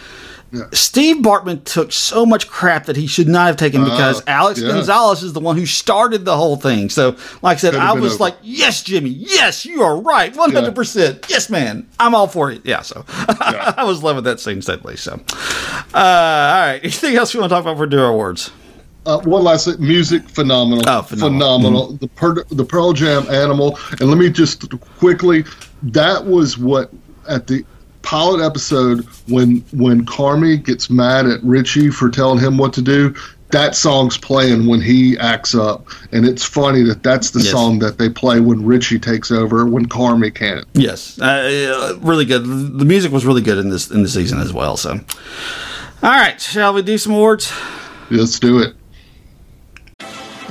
Steve Bartman took so much crap that he should not have taken because Alex yeah. Gonzalez is the one who started the whole thing. So, like I said, I was over. like, "Yes, Jimmy. Yes, you are right. One hundred percent. Yes, man. I'm all for it." Yeah. So, I was loving that scene steadily. So, uh, all right. Anything else you want to talk about for our awards? Uh, one last thing, music phenomenal, Oh, phenomenal. The per, the Pearl Jam Animal, and let me just quickly, that was what at the pilot episode when when Carmy gets mad at Richie for telling him what to do. That song's playing when he acts up, and it's funny that that's the Yes. song that they play when Richie takes over when Carmy can't. Yes, uh, really good. The music was really good in this in the season as well. So, all right, shall we do some awards? Let's do it.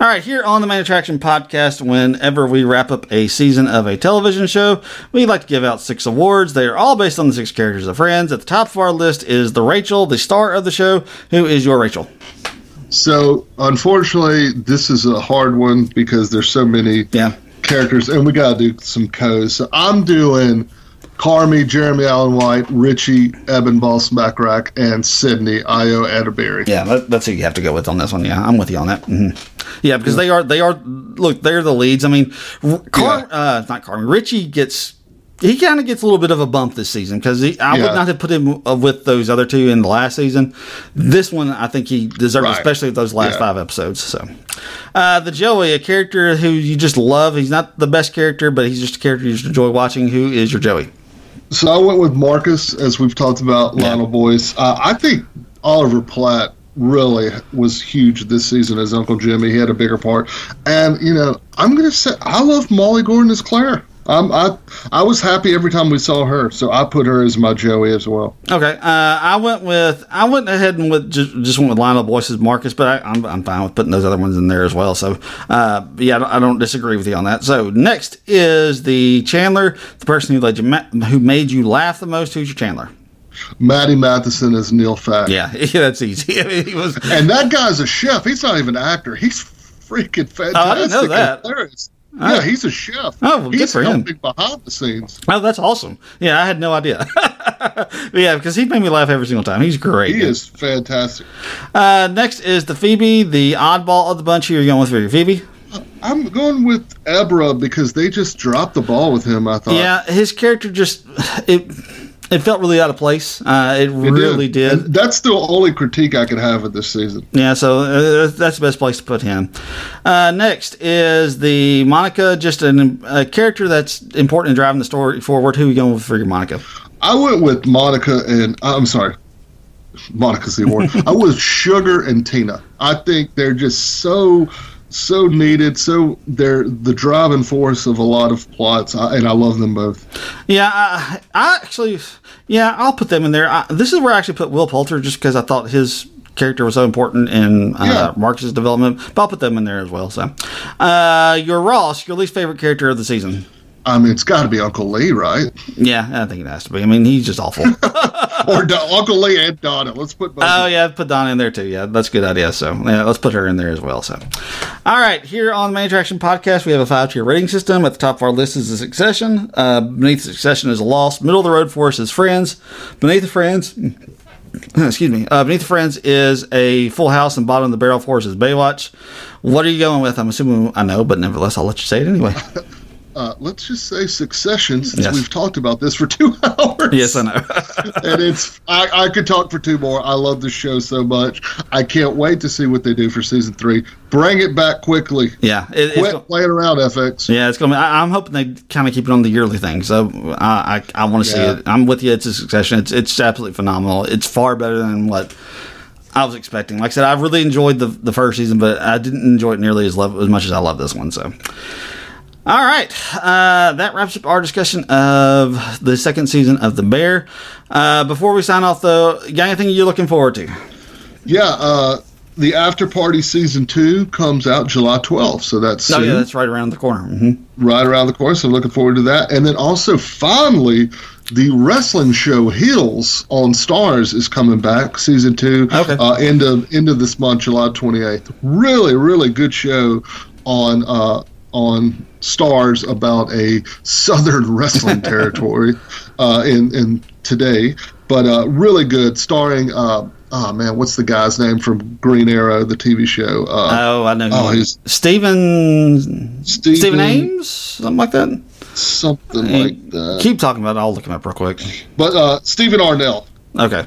All right, here on the Main Attraction podcast, whenever we wrap up a season of a television show, we like to give out six awards. They are all based on the six characters of Friends. At the top of our list is the Rachel, the star of the show. Who is your Rachel? So, unfortunately, this is a hard one because there's so many Yeah. characters, and we got to do some codes. So, I'm doing Carmy, Jeremy Allen White, Richie, Ebon Moss and Sydney Ayo Edebiri. Yeah, that, that's who you have to go with on this one. Yeah, I'm with you on that. hmm Yeah, because they are they are look they're the leads. I mean, R- Car, uh, not Carmen. Richie gets he kind of gets a little bit of a bump this season because I would not have put him uh, with those other two in the last season. This one, I think he deserves, Right. especially with those last Yeah. five episodes. So, uh, the Joey, a character who you just love. He's not the best character, but he's just a character you just enjoy watching. Who is your Joey? So I went with Marcus, as we've talked about, Lionel Boyce. Uh, I think Oliver Platt really was huge this season as Uncle Jimmy. He had a bigger part. And, you know, I'm going to say I love Molly Gordon as Claire. Um, I I was happy every time we saw her, so I put her as my Joey as well. Okay, uh, I went with I went ahead and with just, just went with Lionel Boyce's Marcus, but I, I'm I'm fine with putting those other ones in there as well. So, uh, yeah, I don't, I don't disagree with you on that. So next is the Chandler, the person who led you ma- who made you laugh the most. Who's your Chandler? Matty Matheson is Neil Fak. Yeah, yeah that's easy. I mean, he was And that guy's a chef. He's not even an actor. He's freaking fantastic. Oh, I didn't know that. Yeah, he's a chef. Oh, well, good he's for him. behind the scenes. oh, that's awesome. Yeah, I had no idea. Yeah, because he made me laugh every single time. He's great. He is fantastic. Uh, next is the Phoebe, the oddball of the bunch. Who are you going with for your Phoebe? I'm going with Ebra because they just dropped the ball with him. I thought. Yeah, his character just it it felt really out of place. Uh, it, It really did. And that's the only critique I could have of this season. Yeah, so uh, that's the best place to put him. Uh, next is the Monica, just an, a character that's important in driving the story forward. Who are you going with for your Monica? I went with Monica and I'm sorry, Monica's the award. I was Sugar and Tina. I think they're just so so needed. So they're the driving force of a lot of plots, I, and I love them both. Yeah, I, I actually, yeah, I'll put them in there. I, this is where I actually put Will Poulter, just because I thought his character was so important in uh, Yeah. Marcus's development. But I'll put them in there as well. So, uh, your Ross, your least favorite character of the season. I mean, it's got to be Uncle Lee, right? Yeah, I think it has to be. I mean, he's just awful. Or Do- Uncle Lee and Donna. Let's put both. Oh yeah, put Donna in there too. Yeah, that's a good idea. So yeah, let's put her in there as well. So, all right, here on the Main Attraction Podcast, we have a five-tier rating system. At the top of our list is the Succession. Uh, beneath Succession is Lost. Middle of the road for us is Friends. Beneath the Friends. Excuse me. Uh, beneath the Friends is a Full House, and bottom of the barrel for us is Baywatch. What are you going with? I'm assuming I know, but nevertheless, I'll let you say it anyway. Uh, let's just say Succession, since Yes. we've talked about this for two hours. yes, I know. and it's I, I could talk for two more. I love this show so much. I can't wait to see what they do for season three. Bring it back quickly. yeah, it, Quit it's, playing around, FX. Yeah, it's gonna be. I, I'm hoping they kind of keep it on the yearly thing. So I I, I want to Yeah. see it. I'm with you. It's a succession. It's it's absolutely phenomenal. It's far better than what I was expecting. Like I said, I really enjoyed the the first season, but I didn't enjoy it nearly as love as much as I love this one. So. All right, uh, that wraps up our discussion of the second season of The Bear. Uh, before we sign off, though, got anything you're looking forward to? Yeah, uh, the After Party season two comes out July 12th, so that's Oh, soon, yeah, that's right around the corner. hmm right around the corner. So looking forward to that. And then also, finally, the wrestling show Heels on Starz is coming back, season two. Okay. Uh, end of end of this month, July 28th. Really, really good show on uh, on Starz about a Southern wrestling territory uh, in in today, but uh, really good, starring. Uh, oh man, what's the guy's name from Green Arrow, the TV show? Uh, Oh, I know. Oh, he's- Stephen Stephen- Stephen Ames, something like that. something like that. Keep talking about it. I'll look him up real quick. But uh, Stephen Amell. Okay.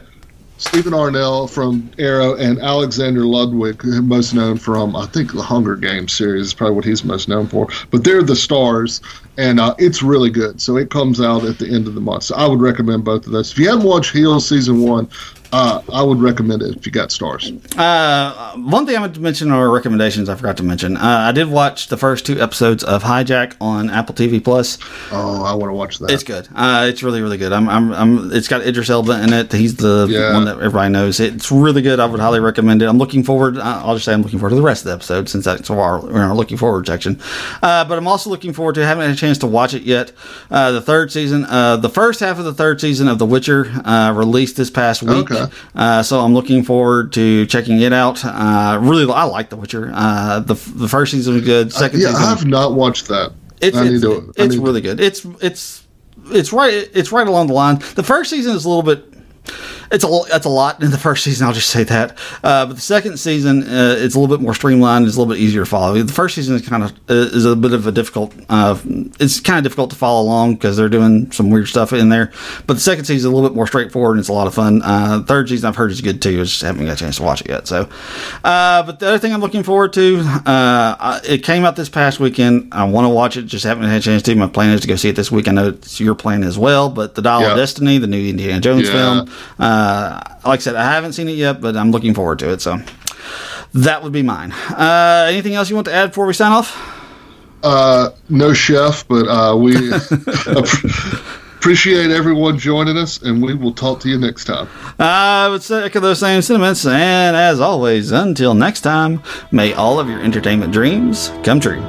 Stephen Amell from Arrow and Alexander Ludwig, most known from I think the Hunger Games series is probably what he's most known for. But they're the stars, and uh, it's really good. So it comes out at the end of the month. So I would recommend both of those. If you haven't watched Heels season one, uh, I would recommend it if you got Starz. Uh, one thing I meant to mention or recommendations I forgot to mention. Uh, I did watch the first two episodes of Hijack on Apple TV Plus. Oh, I want to watch that. It's good. Uh, it's really really good. I'm, I'm, I'm it's got Idris Elba in it. He's the Yeah. one that everybody knows. It's really good. I would highly recommend it. I'm looking forward. Uh, I'll just say I'm looking forward to the rest of the episode since that's our, in our looking forward section. Uh, but I'm also looking forward to haven't a chance to watch it yet. Uh, the third season, uh, the first half of the third season of The Witcher uh, released this past week. Okay. Uh, so I'm looking forward to checking it out. Uh, really, I like The Witcher. Uh, the the first season was good. Second yeah, season, I have not watched that. it's I need it's, to. It's really good. It's it's it's right it's right along the line. The first season is a little bit it's a that's a lot in the first season. I'll just say that. Uh, but the second season, uh, it's a little bit more streamlined. It's a little bit easier to follow. The first season is kind of uh, is a bit of a difficult. Uh, it's kind of difficult to follow along because they're doing some weird stuff in there. But the second season is a little bit more straightforward and it's a lot of fun. Uh, the third season I've heard is good too. I just haven't got a chance to watch it yet. So, uh, but the other thing I'm looking forward to, uh, I- it came out this past weekend. I want to watch it. Just haven't had a chance to. My plan is to go see it this week. I know it's your plan as well. But the Dial Yeah. of Destiny, the new Indiana Jones Yeah. film. Uh, like I said, I haven't seen it yet, but I'm looking forward to it. So that would be mine. Uh, anything else you want to add before we sign off? Uh, no chef, but uh, we appreciate everyone joining us, and we will talk to you next time. I would say echo those same sentiments. And as always, until next time, may all of your entertainment dreams come true.